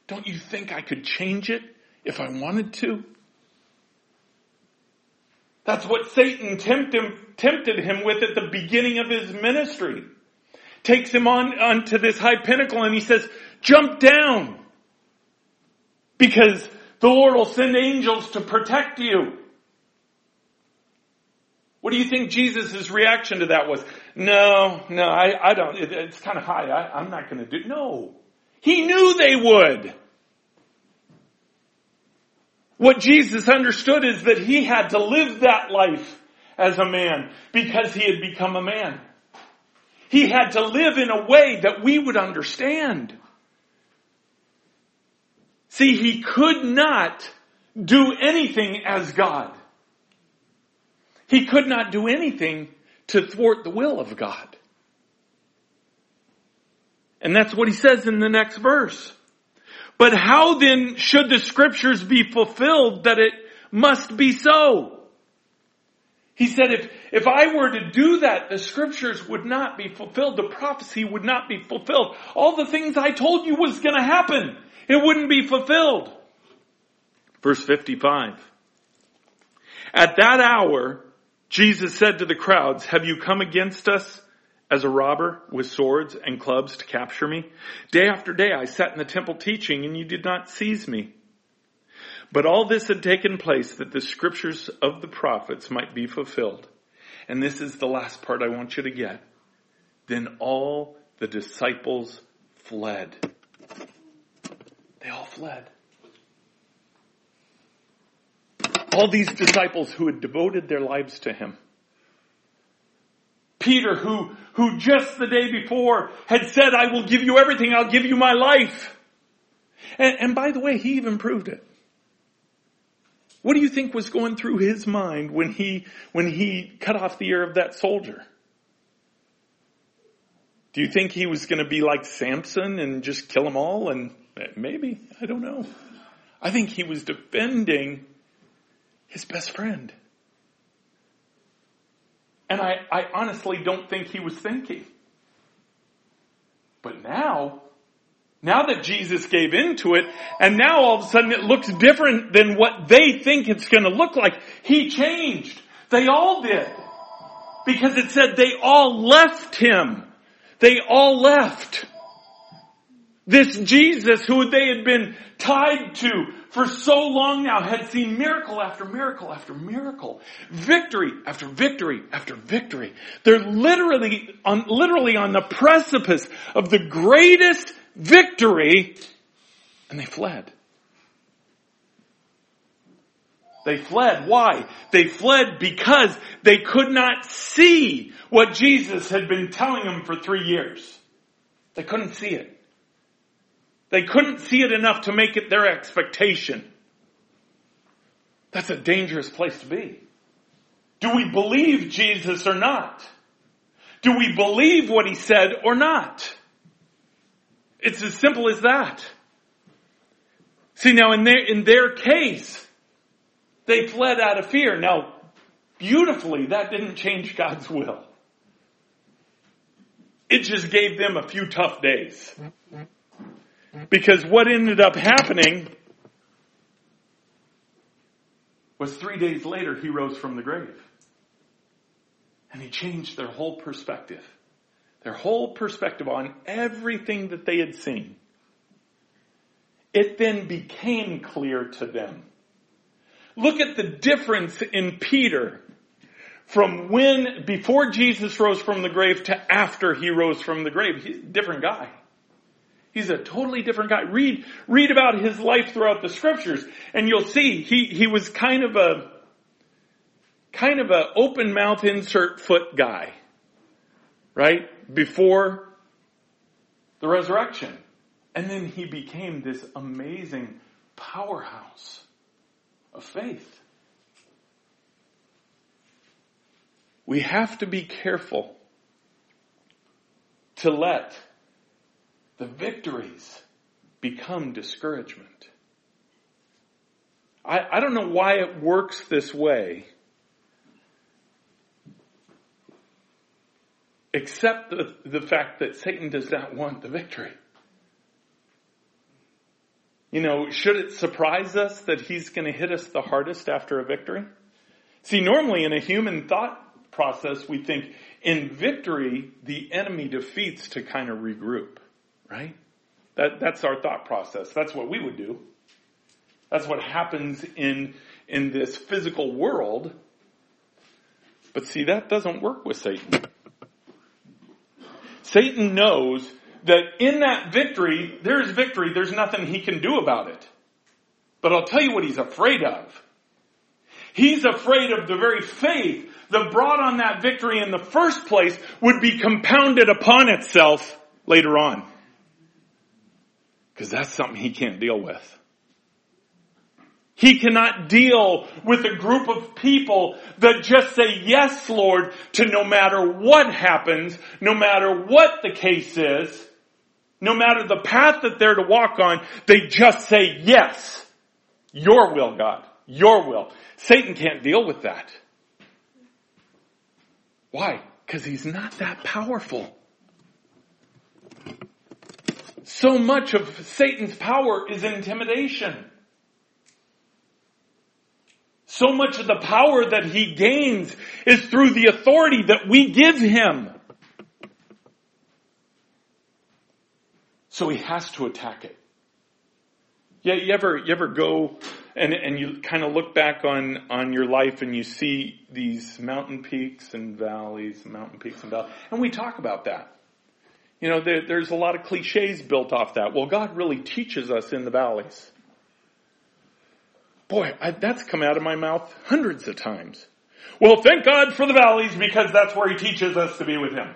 Don't you think I could change it if I wanted to? That's what Satan tempted him, tempted him with at the beginning of his ministry. Takes him on onto this high pinnacle and he says, jump down. Because the Lord will send angels to protect you. What do you think Jesus' reaction to that was? No, no, I, I don't, it, it's kind of high. I, I'm not going to do, no. He knew they would. What Jesus understood is that he had to live that life as a man because he had become a man. He had to live in a way that we would understand. See, he could not do anything as God. He could not do anything to thwart the will of God. And that's what he says in the next verse. But how then should the scriptures be fulfilled that it must be so? He said if, if I were to do that, the scriptures would not be fulfilled. The prophecy would not be fulfilled. All the things I told you was going to happen, it wouldn't be fulfilled. Verse 55. At that hour, Jesus said to the crowds, have you come against us as a robber with swords and clubs to capture me? Day after day I sat in the temple teaching and you did not seize me. But all this had taken place that the scriptures of the prophets might be fulfilled. And this is the last part I want you to get. Then all the disciples fled. Fled. All these disciples who had devoted their lives to him. Peter who, who just the day before had said, I will give you everything, I'll give you my life. And, and by the way, he even proved it. What do you think was going through his mind when he, when he cut off the ear of that soldier? Do you think he was going to be like Samson and just kill them all? And maybe, I don't know. I think he was defending his best friend. And I, I honestly don't think he was thinking. But now, now that Jesus gave into it, and now all of a sudden it looks different than what they think it's going to look like, he changed. They all did. Because it said they all left him. They all left. This Jesus who they had been tied to for so long now had seen miracle after miracle after miracle. Victory after victory after victory. They're literally on, literally on the precipice of the greatest victory and they fled. They fled. Why? They fled because they could not see what Jesus had been telling them for three years. They couldn't see it. They couldn't see it enough to make it their expectation. That's a dangerous place to be. Do we believe Jesus or not? Do we believe what he said or not? It's as simple as that. See now in their, in their case, they fled out of fear. Now, beautifully, that didn't change God's will. It just gave them a few tough days. Because what ended up happening was three days later he rose from the grave. And he changed their whole perspective. Their whole perspective on everything that they had seen. It then became clear to them. Look at the difference in Peter from when, before Jesus rose from the grave to after he rose from the grave. He's a different guy. He's a totally different guy. Read, read about his life throughout the scriptures and you'll see he, he was kind of a, kind of a open mouth insert foot guy. Right? Before the resurrection. And then he became this amazing powerhouse of faith. We have to be careful to let the victories become discouragement. I, I don't know why it works this way, except the, the fact that Satan does not want the victory. You know, should it surprise us that he's going to hit us the hardest after a victory? See, normally in a human thought process, we think in victory, the enemy defeats to kind of regroup. Right? That, that's our thought process. That's what we would do. That's what happens in, in this physical world. But see, that doesn't work with Satan. Satan knows that in that victory, there's victory, there's nothing he can do about it. But I'll tell you what he's afraid of. He's afraid of the very faith that brought on that victory in the first place would be compounded upon itself later on. Because that's something he can't deal with. He cannot deal with a group of people that just say yes, Lord, to no matter what happens, no matter what the case is, no matter the path that they're to walk on, they just say yes. Your will, God. Your will. Satan can't deal with that. Why? Because he's not that powerful. So much of Satan's power is intimidation. So much of the power that he gains is through the authority that we give him. So he has to attack it. Yeah, you ever, you ever go and, and you kind of look back on, on your life and you see these mountain peaks and valleys, mountain peaks and valleys, and we talk about that. You know, there, there's a lot of cliches built off that. Well, God really teaches us in the valleys. Boy, I, that's come out of my mouth hundreds of times. Well, thank God for the valleys because that's where He teaches us to be with Him.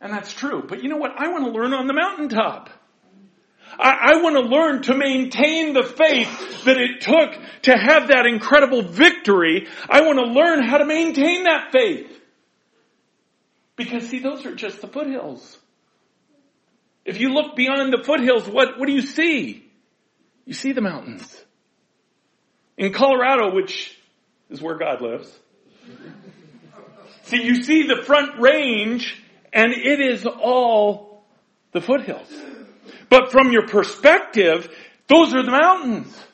And that's true. But you know what? I want to learn on the mountaintop. I, I want to learn to maintain the faith that it took to have that incredible victory. I want to learn how to maintain that faith. Because see, those are just the foothills. If you look beyond the foothills, what, what do you see? You see the mountains. In Colorado, which is where God lives. See, you see the front range and it is all the foothills. But from your perspective, those are the mountains.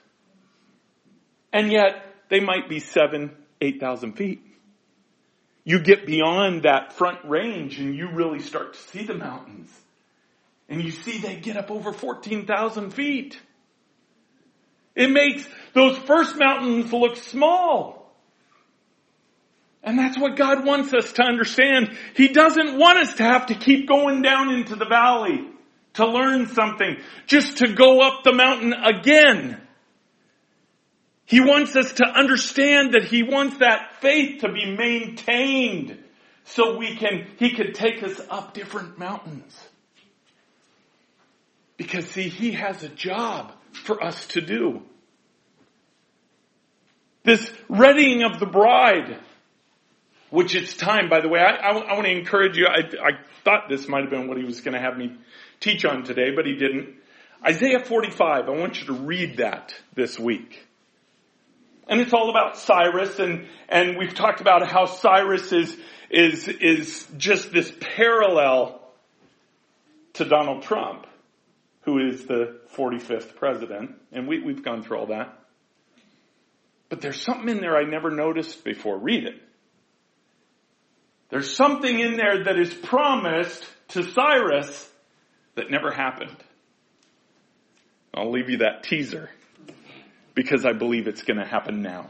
And yet, they might be seven, eight thousand feet. You get beyond that front range and you really start to see the mountains. And you see they get up over 14,000 feet. It makes those first mountains look small. And that's what God wants us to understand. He doesn't want us to have to keep going down into the valley to learn something, just to go up the mountain again. He wants us to understand that He wants that faith to be maintained so we can, He could take us up different mountains. Because see, He has a job for us to do. This readying of the bride, which it's time, by the way, I, I, I want to encourage you. I, I thought this might have been what he was going to have me teach on today, but he didn't. Isaiah 45, I want you to read that this week. And it's all about Cyrus and, and we've talked about how Cyrus is, is, is just this parallel to Donald Trump, who is the 45th president. And we, we've gone through all that. But there's something in there I never noticed before. Read it. There's something in there that is promised to Cyrus that never happened. I'll leave you that teaser because I believe it's going to happen now.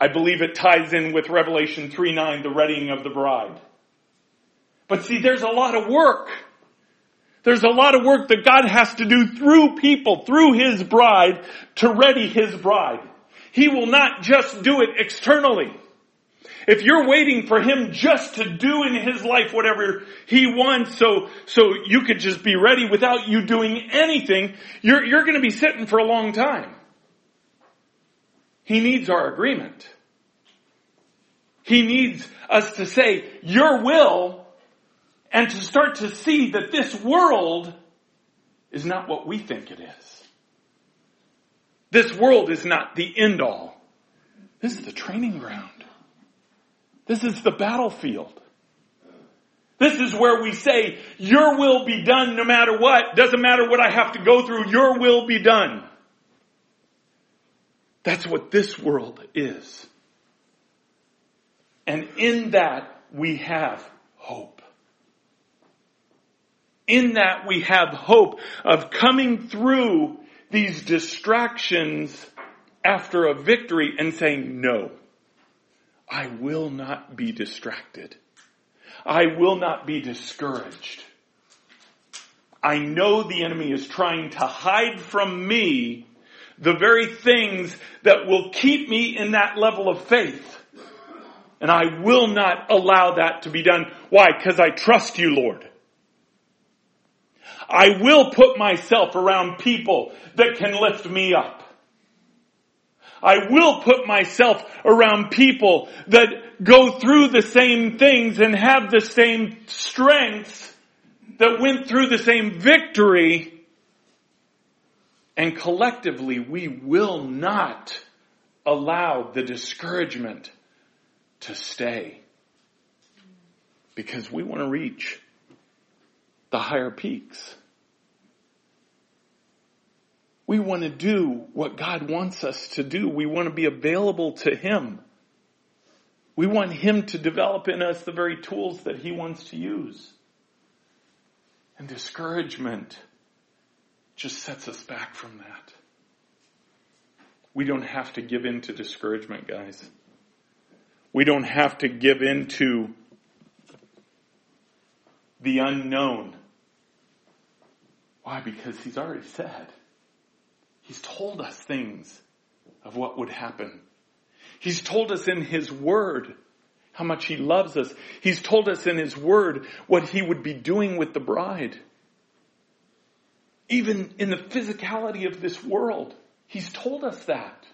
I believe it ties in with Revelation 3 9, the readying of the bride. But see, there's a lot of work. There's a lot of work that God has to do through people, through His bride, to ready His bride. He will not just do it externally. If you're waiting for him just to do in his life whatever he wants so, so you could just be ready without you doing anything, you're, you're to be sitting for a long time. He needs our agreement. He needs us to say, your will, and to start to see that this world is not what we think it is. This world is not the end all. This is the training ground. This is the battlefield. This is where we say, your will be done no matter what. Doesn't matter what I have to go through, your will be done. That's what this world is. And in that we have hope. In that we have hope of coming through these distractions after a victory and saying, no, I will not be distracted. I will not be discouraged. I know the enemy is trying to hide from me the very things that will keep me in that level of faith. And I will not allow that to be done. Why? Because I trust you, Lord. I will put myself around people that can lift me up. I will put myself around people that go through the same things and have the same strengths that went through the same victory. And collectively, we will not allow the discouragement to stay because we want to reach the higher peaks. We want to do what God wants us to do. We want to be available to Him. We want Him to develop in us the very tools that He wants to use. And discouragement just sets us back from that. We don't have to give in to discouragement, guys. We don't have to give in to the unknown. Why? Because He's already said. He's told us things of what would happen. He's told us in His Word how much He loves us. He's told us in His Word what He would be doing with the bride. Even in the physicality of this world, He's told us that.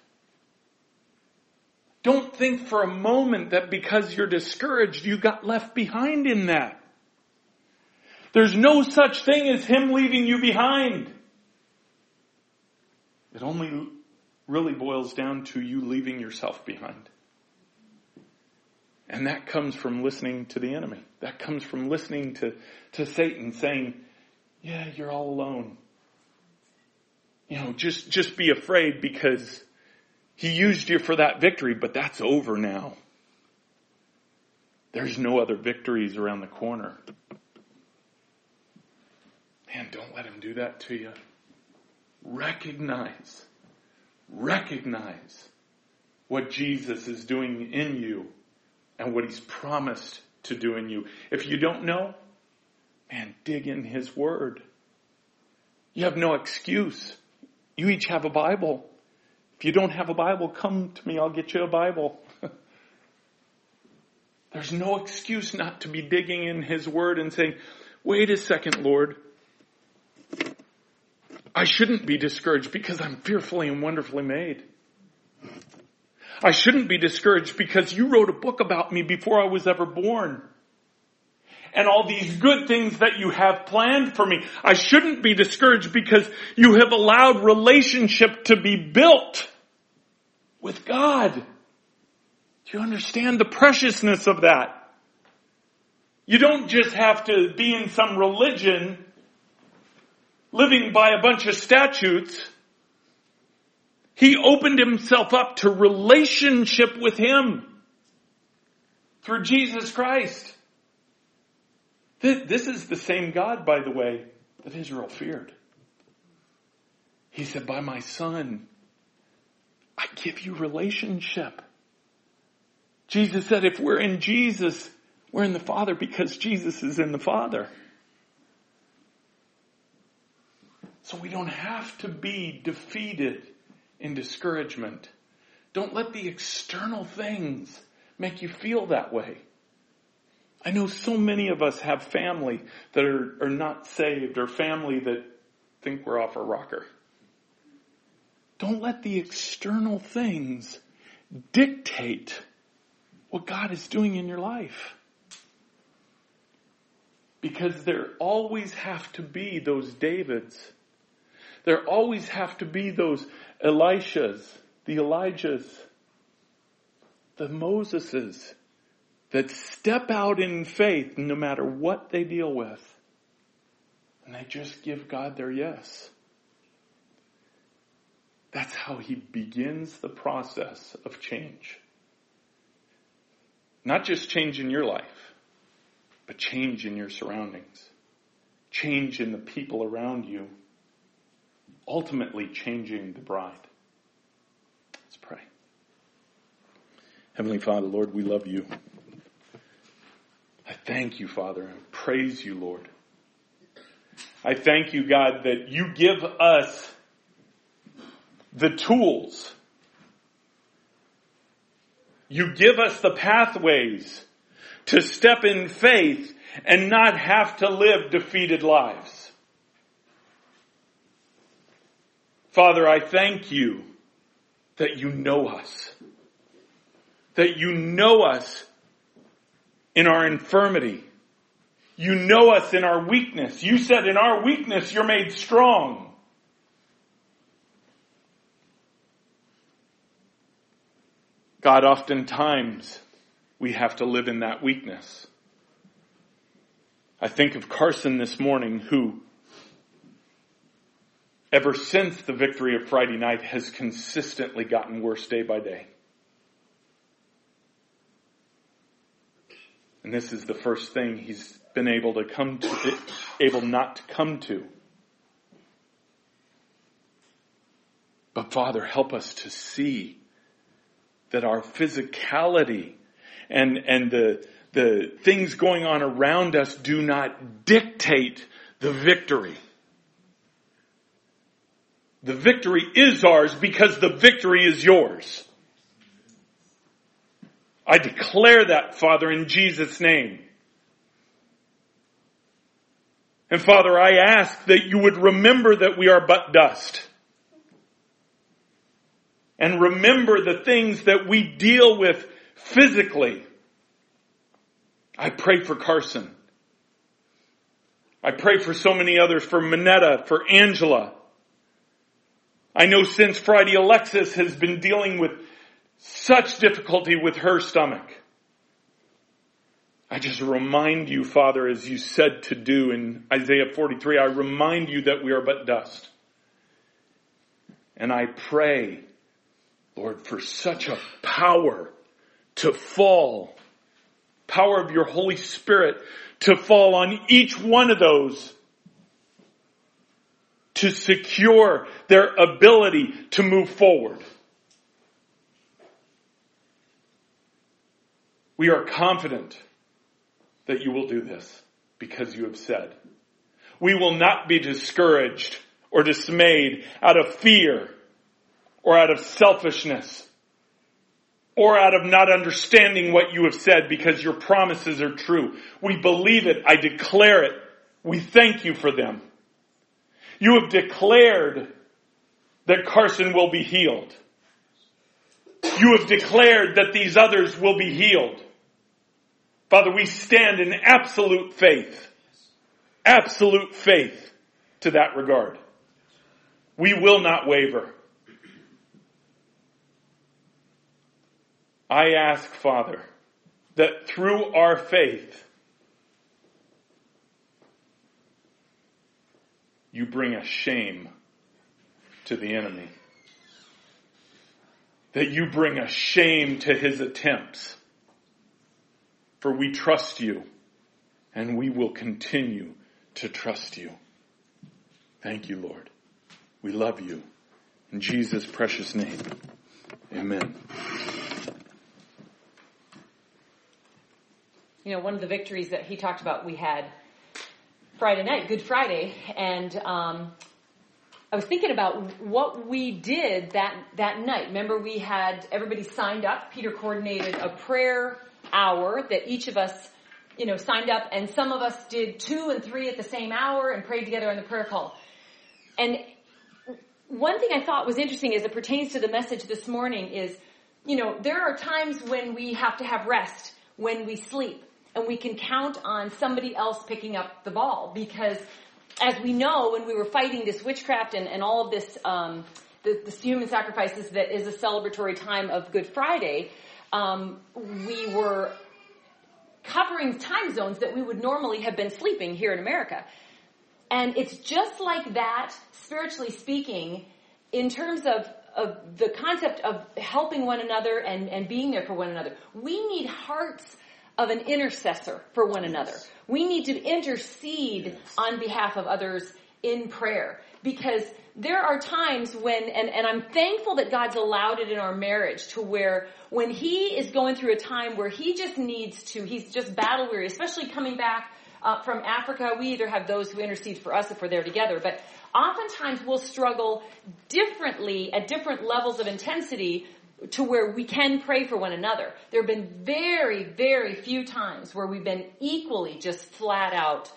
Don't think for a moment that because you're discouraged, you got left behind in that. There's no such thing as Him leaving you behind. It only really boils down to you leaving yourself behind. And that comes from listening to the enemy. That comes from listening to, to Satan saying, yeah, you're all alone. You know, just, just be afraid because he used you for that victory, but that's over now. There's no other victories around the corner. Man, don't let him do that to you. Recognize, recognize what Jesus is doing in you and what he's promised to do in you. If you don't know, man, dig in his word. You have no excuse. You each have a Bible. If you don't have a Bible, come to me. I'll get you a Bible. There's no excuse not to be digging in His Word and saying, wait a second, Lord. I shouldn't be discouraged because I'm fearfully and wonderfully made. I shouldn't be discouraged because you wrote a book about me before I was ever born. And all these good things that you have planned for me. I shouldn't be discouraged because you have allowed relationship to be built with God. Do you understand the preciousness of that? You don't just have to be in some religion living by a bunch of statutes. He opened himself up to relationship with Him through Jesus Christ. This is the same God, by the way, that Israel feared. He said, by my son, I give you relationship. Jesus said, if we're in Jesus, we're in the Father because Jesus is in the Father. So we don't have to be defeated in discouragement. Don't let the external things make you feel that way. I know so many of us have family that are, are not saved or family that think we're off a rocker. Don't let the external things dictate what God is doing in your life. Because there always have to be those Davids. There always have to be those Elishas, the Elijahs, the Moseses that step out in faith no matter what they deal with. And they just give God their yes. That's how he begins the process of change. Not just change in your life, but change in your surroundings. Change in the people around you. Ultimately changing the bride. Let's pray. Heavenly Father, Lord, we love you. I thank you, Father, and praise you, Lord. I thank you, God, that you give us the tools. You give us the pathways to step in faith and not have to live defeated lives. Father, I thank you that you know us. That you know us in our infirmity. You know us in our weakness. You said in our weakness you're made strong. God, oftentimes we have to live in that weakness. I think of Carson this morning who, ever since the victory of Friday night, has consistently gotten worse day by day. And this is the first thing he's been able to come to, able not to come to. But Father, help us to see that our physicality and, and the, the things going on around us do not dictate the victory. The victory is ours because the victory is yours. I declare that, Father, in Jesus' name. And Father, I ask that you would remember that we are but dust. And remember the things that we deal with physically. I pray for Carson. I pray for so many others, for Minetta, for Angela. I know since Friday Alexis has been dealing with such difficulty with her stomach. I just remind you, Father, as you said to do in Isaiah 43, I remind you that we are but dust. And I pray, Lord, for such a power to fall, power of your Holy Spirit to fall on each one of those to secure their ability to move forward. We are confident that you will do this because you have said. We will not be discouraged or dismayed out of fear or out of selfishness or out of not understanding what you have said because your promises are true. We believe it. I declare it. We thank you for them. You have declared that Carson will be healed. You have declared that these others will be healed. Father, we stand in absolute faith, absolute faith to that regard. We will not waver. I ask, Father, that through our faith, you bring a shame to the enemy. That you bring a shame to his attempts for we trust you and we will continue to trust you. Thank you, Lord. We love you. In Jesus' precious name. Amen. You know, one of the victories that he talked about, we had Friday night, Good Friday, and um, I was thinking about what we did that that night. Remember, we had everybody signed up. Peter coordinated a prayer hour that each of us, you know, signed up and some of us did two and three at the same hour and prayed together on the prayer call. And one thing I thought was interesting as it pertains to the message this morning is, you know, there are times when we have to have rest, when we sleep, and we can count on somebody else picking up the ball because as we know, when we were fighting this witchcraft and, and all of this, um, the, the human sacrifices that is a celebratory time of Good Friday, um, we were covering time zones that we would normally have been sleeping here in America. And it's just like that, spiritually speaking, in terms of, of the concept of helping one another and, and being there for one another. We need hearts of an intercessor for one another. We need to intercede on behalf of others in prayer. because there are times when, and, and I'm thankful that God's allowed it in our marriage to where when he is going through a time where he just needs to, he's just battle weary, especially coming back uh, from Africa. We either have those who intercede for us if we're there together, but oftentimes we'll struggle differently at different levels of intensity to where we can pray for one another. There have been very, very few times where we've been equally just flat out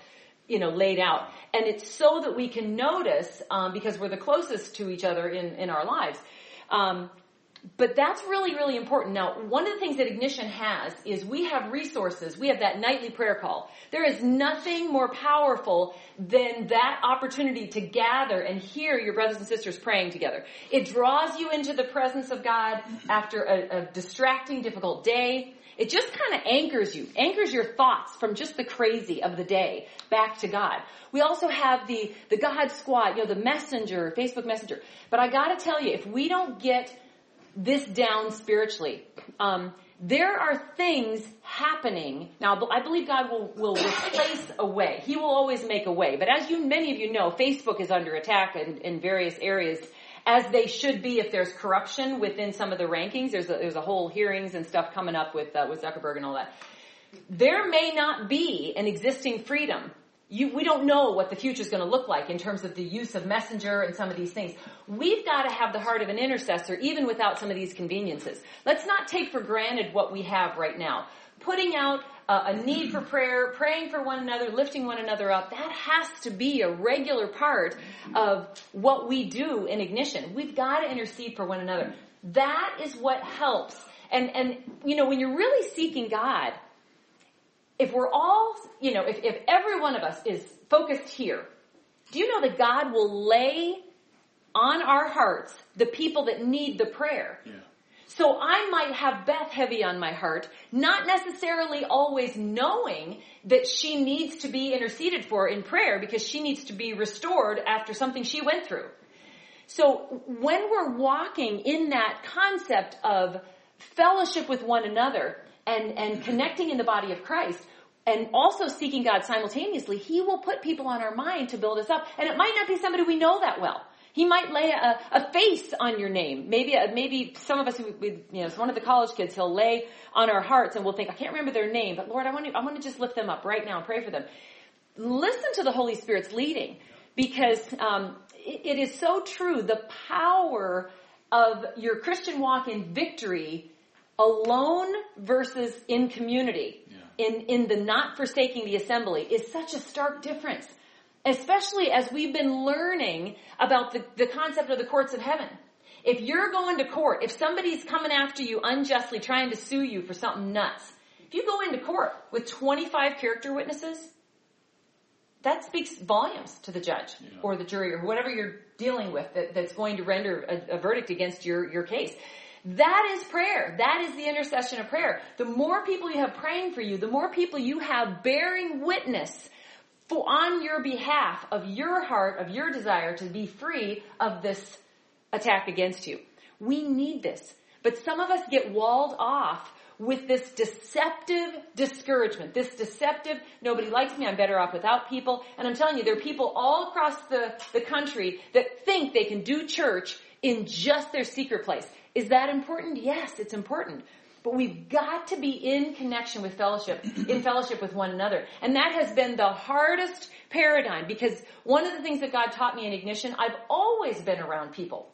you know, laid out. And it's so that we can notice, um, because we're the closest to each other in, in our lives. Um, but that's really, really important. Now, one of the things that Ignition has is we have resources. We have that nightly prayer call. There is nothing more powerful than that opportunity to gather and hear your brothers and sisters praying together. It draws you into the presence of God after a, a distracting, difficult day. It just kind of anchors you, anchors your thoughts from just the crazy of the day back to God. We also have the, the God squad, you know, the messenger, Facebook messenger. But I gotta tell you, if we don't get this down spiritually, um, there are things happening. Now, I believe God will, will replace a way. He will always make a way. But as you, many of you know, Facebook is under attack in, in various areas as they should be if there's corruption within some of the rankings. There's a, there's a whole hearings and stuff coming up with uh, with Zuckerberg and all that. There may not be an existing freedom. You, we don't know what the future is going to look like in terms of the use of messenger and some of these things. We've got to have the heart of an intercessor even without some of these conveniences. Let's not take for granted what we have right now. Putting out a need for prayer, praying for one another, lifting one another up, that has to be a regular part of what we do in Ignition. We've got to intercede for one another. That is what helps. And, and, you know, when you're really seeking God, if we're all, you know, if, if every one of us is focused here, do you know that God will lay on our hearts the people that need the prayer? Yeah. So I might have Beth heavy on my heart, not necessarily always knowing that she needs to be interceded for in prayer because she needs to be restored after something she went through. So when we're walking in that concept of fellowship with one another and, and connecting in the body of Christ, and also seeking God simultaneously, He will put people on our mind to build us up. And it might not be somebody we know that well. He might lay a, a face on your name. Maybe, a, maybe some of us who, we, you know, one of the college kids, he'll lay on our hearts and we'll think, I can't remember their name, but Lord, I want to, I want to just lift them up right now and pray for them. Listen to the Holy Spirit's leading because, um, it, it is so true. The power of your Christian walk in victory alone versus in community. Yeah. In, in the not forsaking the assembly is such a stark difference especially as we've been learning about the, the concept of the courts of heaven. If you're going to court, if somebody's coming after you unjustly trying to sue you for something nuts, if you go into court with 25 character witnesses, that speaks volumes to the judge yeah. or the jury or whatever you're dealing with that, that's going to render a, a verdict against your, your case. That is prayer. That is the intercession of prayer. The more people you have praying for you, the more people you have bearing witness for on your behalf of your heart, of your desire to be free of this attack against you. We need this. But some of us get walled off with this deceptive discouragement, this deceptive, nobody likes me, I'm better off without people. And I'm telling you, there are people all across the, the country that think they can do church in just their secret place. Is that important? Yes, it's important. But we've got to be in connection with fellowship, in fellowship with one another. And that has been the hardest paradigm because one of the things that God taught me in Ignition, I've always been around people.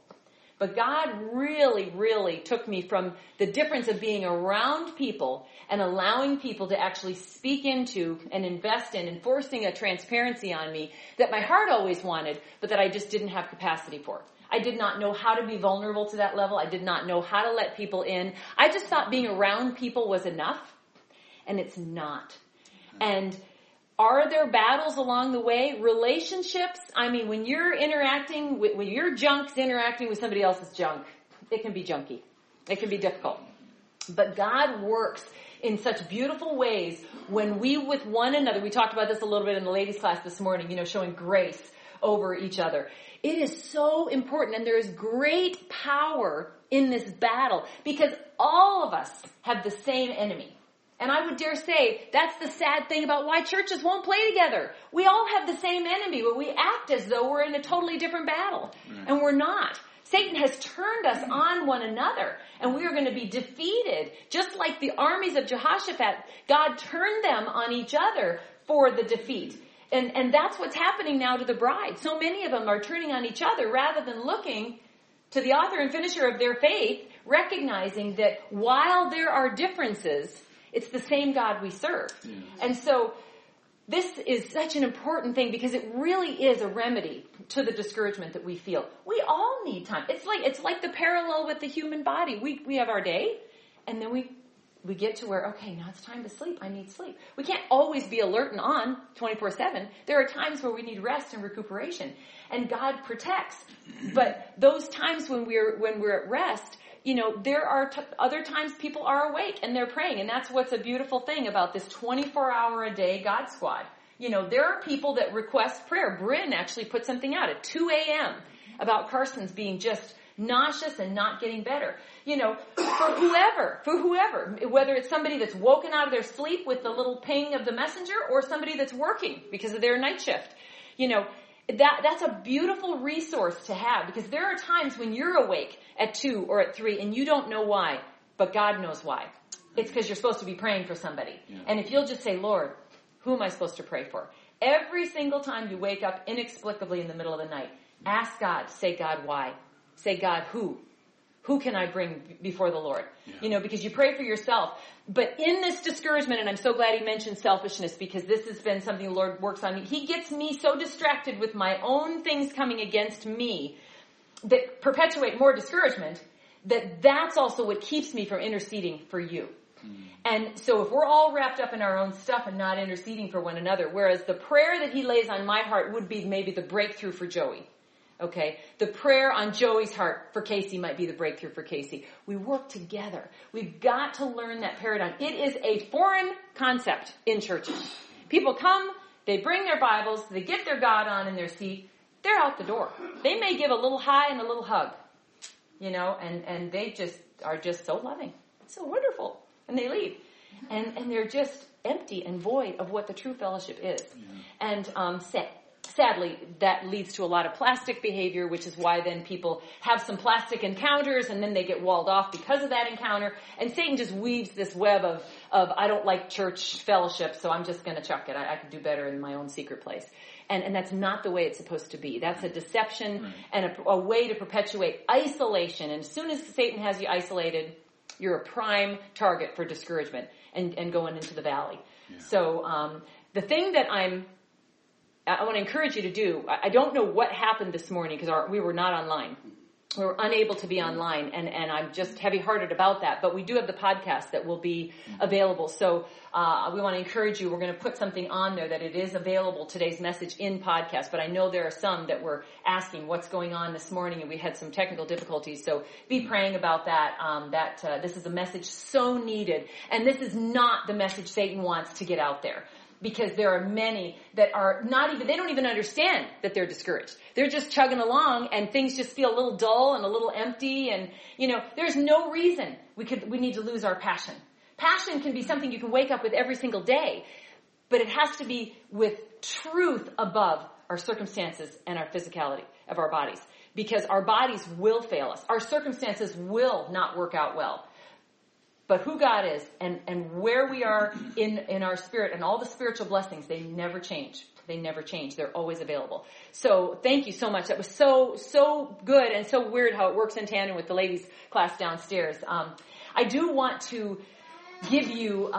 But God really, really took me from the difference of being around people and allowing people to actually speak into and invest in, enforcing a transparency on me that my heart always wanted, but that I just didn't have capacity for. I did not know how to be vulnerable to that level. I did not know how to let people in. I just thought being around people was enough. And it's not. And are there battles along the way? Relationships, I mean, when you're interacting with, when your junk's interacting with somebody else's junk, it can be junky. It can be difficult. But God works in such beautiful ways when we with one another, we talked about this a little bit in the ladies class this morning, you know, showing grace over each other. It is so important and there is great power in this battle because all of us have the same enemy. And I would dare say that's the sad thing about why churches won't play together. We all have the same enemy, but we act as though we're in a totally different battle. Mm. And we're not. Satan has turned us on one another and we are going to be defeated. Just like the armies of Jehoshaphat, God turned them on each other for the defeat. And, and that's what's happening now to the bride. So many of them are turning on each other rather than looking to the author and finisher of their faith, recognizing that while there are differences, it's the same God we serve. Yes. And so this is such an important thing because it really is a remedy to the discouragement that we feel. We all need time. It's like it's like the parallel with the human body. We we have our day and then we we get to where okay, now it's time to sleep. I need sleep. We can't always be alert and on 24/7. There are times where we need rest and recuperation. And God protects. But those times when we're when we're at rest, you know, there are t- other times people are awake and they're praying. And that's what's a beautiful thing about this 24 hour a day God squad. You know, there are people that request prayer. Bryn actually put something out at 2 a.m. about Carson's being just nauseous and not getting better. You know, for whoever, for whoever, whether it's somebody that's woken out of their sleep with the little ping of the messenger or somebody that's working because of their night shift. You know, that, that's a beautiful resource to have because there are times when you're awake at two or at three and you don't know why, but God knows why. It's because you're supposed to be praying for somebody. Yeah. And if you'll just say, Lord, who am I supposed to pray for? Every single time you wake up inexplicably in the middle of the night, ask God, say, God, why? Say, God, who? Who can I bring before the Lord? Yeah. You know, because you pray for yourself. But in this discouragement, and I'm so glad he mentioned selfishness because this has been something the Lord works on me. He gets me so distracted with my own things coming against me that perpetuate more discouragement that that's also what keeps me from interceding for you. Mm. And so if we're all wrapped up in our own stuff and not interceding for one another, whereas the prayer that he lays on my heart would be maybe the breakthrough for Joey. Okay. The prayer on Joey's heart for Casey might be the breakthrough for Casey. We work together. We've got to learn that paradigm. It is a foreign concept in churches. People come, they bring their Bibles, they get their God on in their seat, they're out the door. They may give a little hi and a little hug, you know, and, and they just are just so loving. so wonderful. And they leave. And, and they're just empty and void of what the true fellowship is. And um, sadly, that leads to a lot of plastic behavior, which is why then people have some plastic encounters and then they get walled off because of that encounter. And Satan just weaves this web of, of I don't like church fellowship, so I'm just going to chuck it. I, I can do better in my own secret place. And, and that's not the way it's supposed to be. That's a deception right. and a, a way to perpetuate isolation. And as soon as Satan has you isolated, you're a prime target for discouragement and, and going into the valley. Yeah. So um, the thing that I'm I want to encourage you to do. I don't know what happened this morning because we were not online. We were unable to be online, and, and I'm just heavy-hearted about that. But we do have the podcast that will be available. So uh, we want to encourage you. We're going to put something on there that it is available. Today's message in podcast. But I know there are some that were asking what's going on this morning, and we had some technical difficulties. So be praying about that. Um, that uh, this is a message so needed, and this is not the message Satan wants to get out there because there are many that are not even, they don't even understand that they're discouraged. They're just chugging along and things just feel a little dull and a little empty and, you know, there's no reason we could, we need to lose our passion. Passion can be something you can wake up with every single day, but it has to be with truth above our circumstances and our physicality of our bodies. Because our bodies will fail us. Our circumstances will not work out well but who God is and, and where we are in, in our spirit and all the spiritual blessings, they never change. They never change. They're always available. So thank you so much. That was so, so good and so weird how it works in tandem with the ladies class downstairs. Um, I do want to give you, um,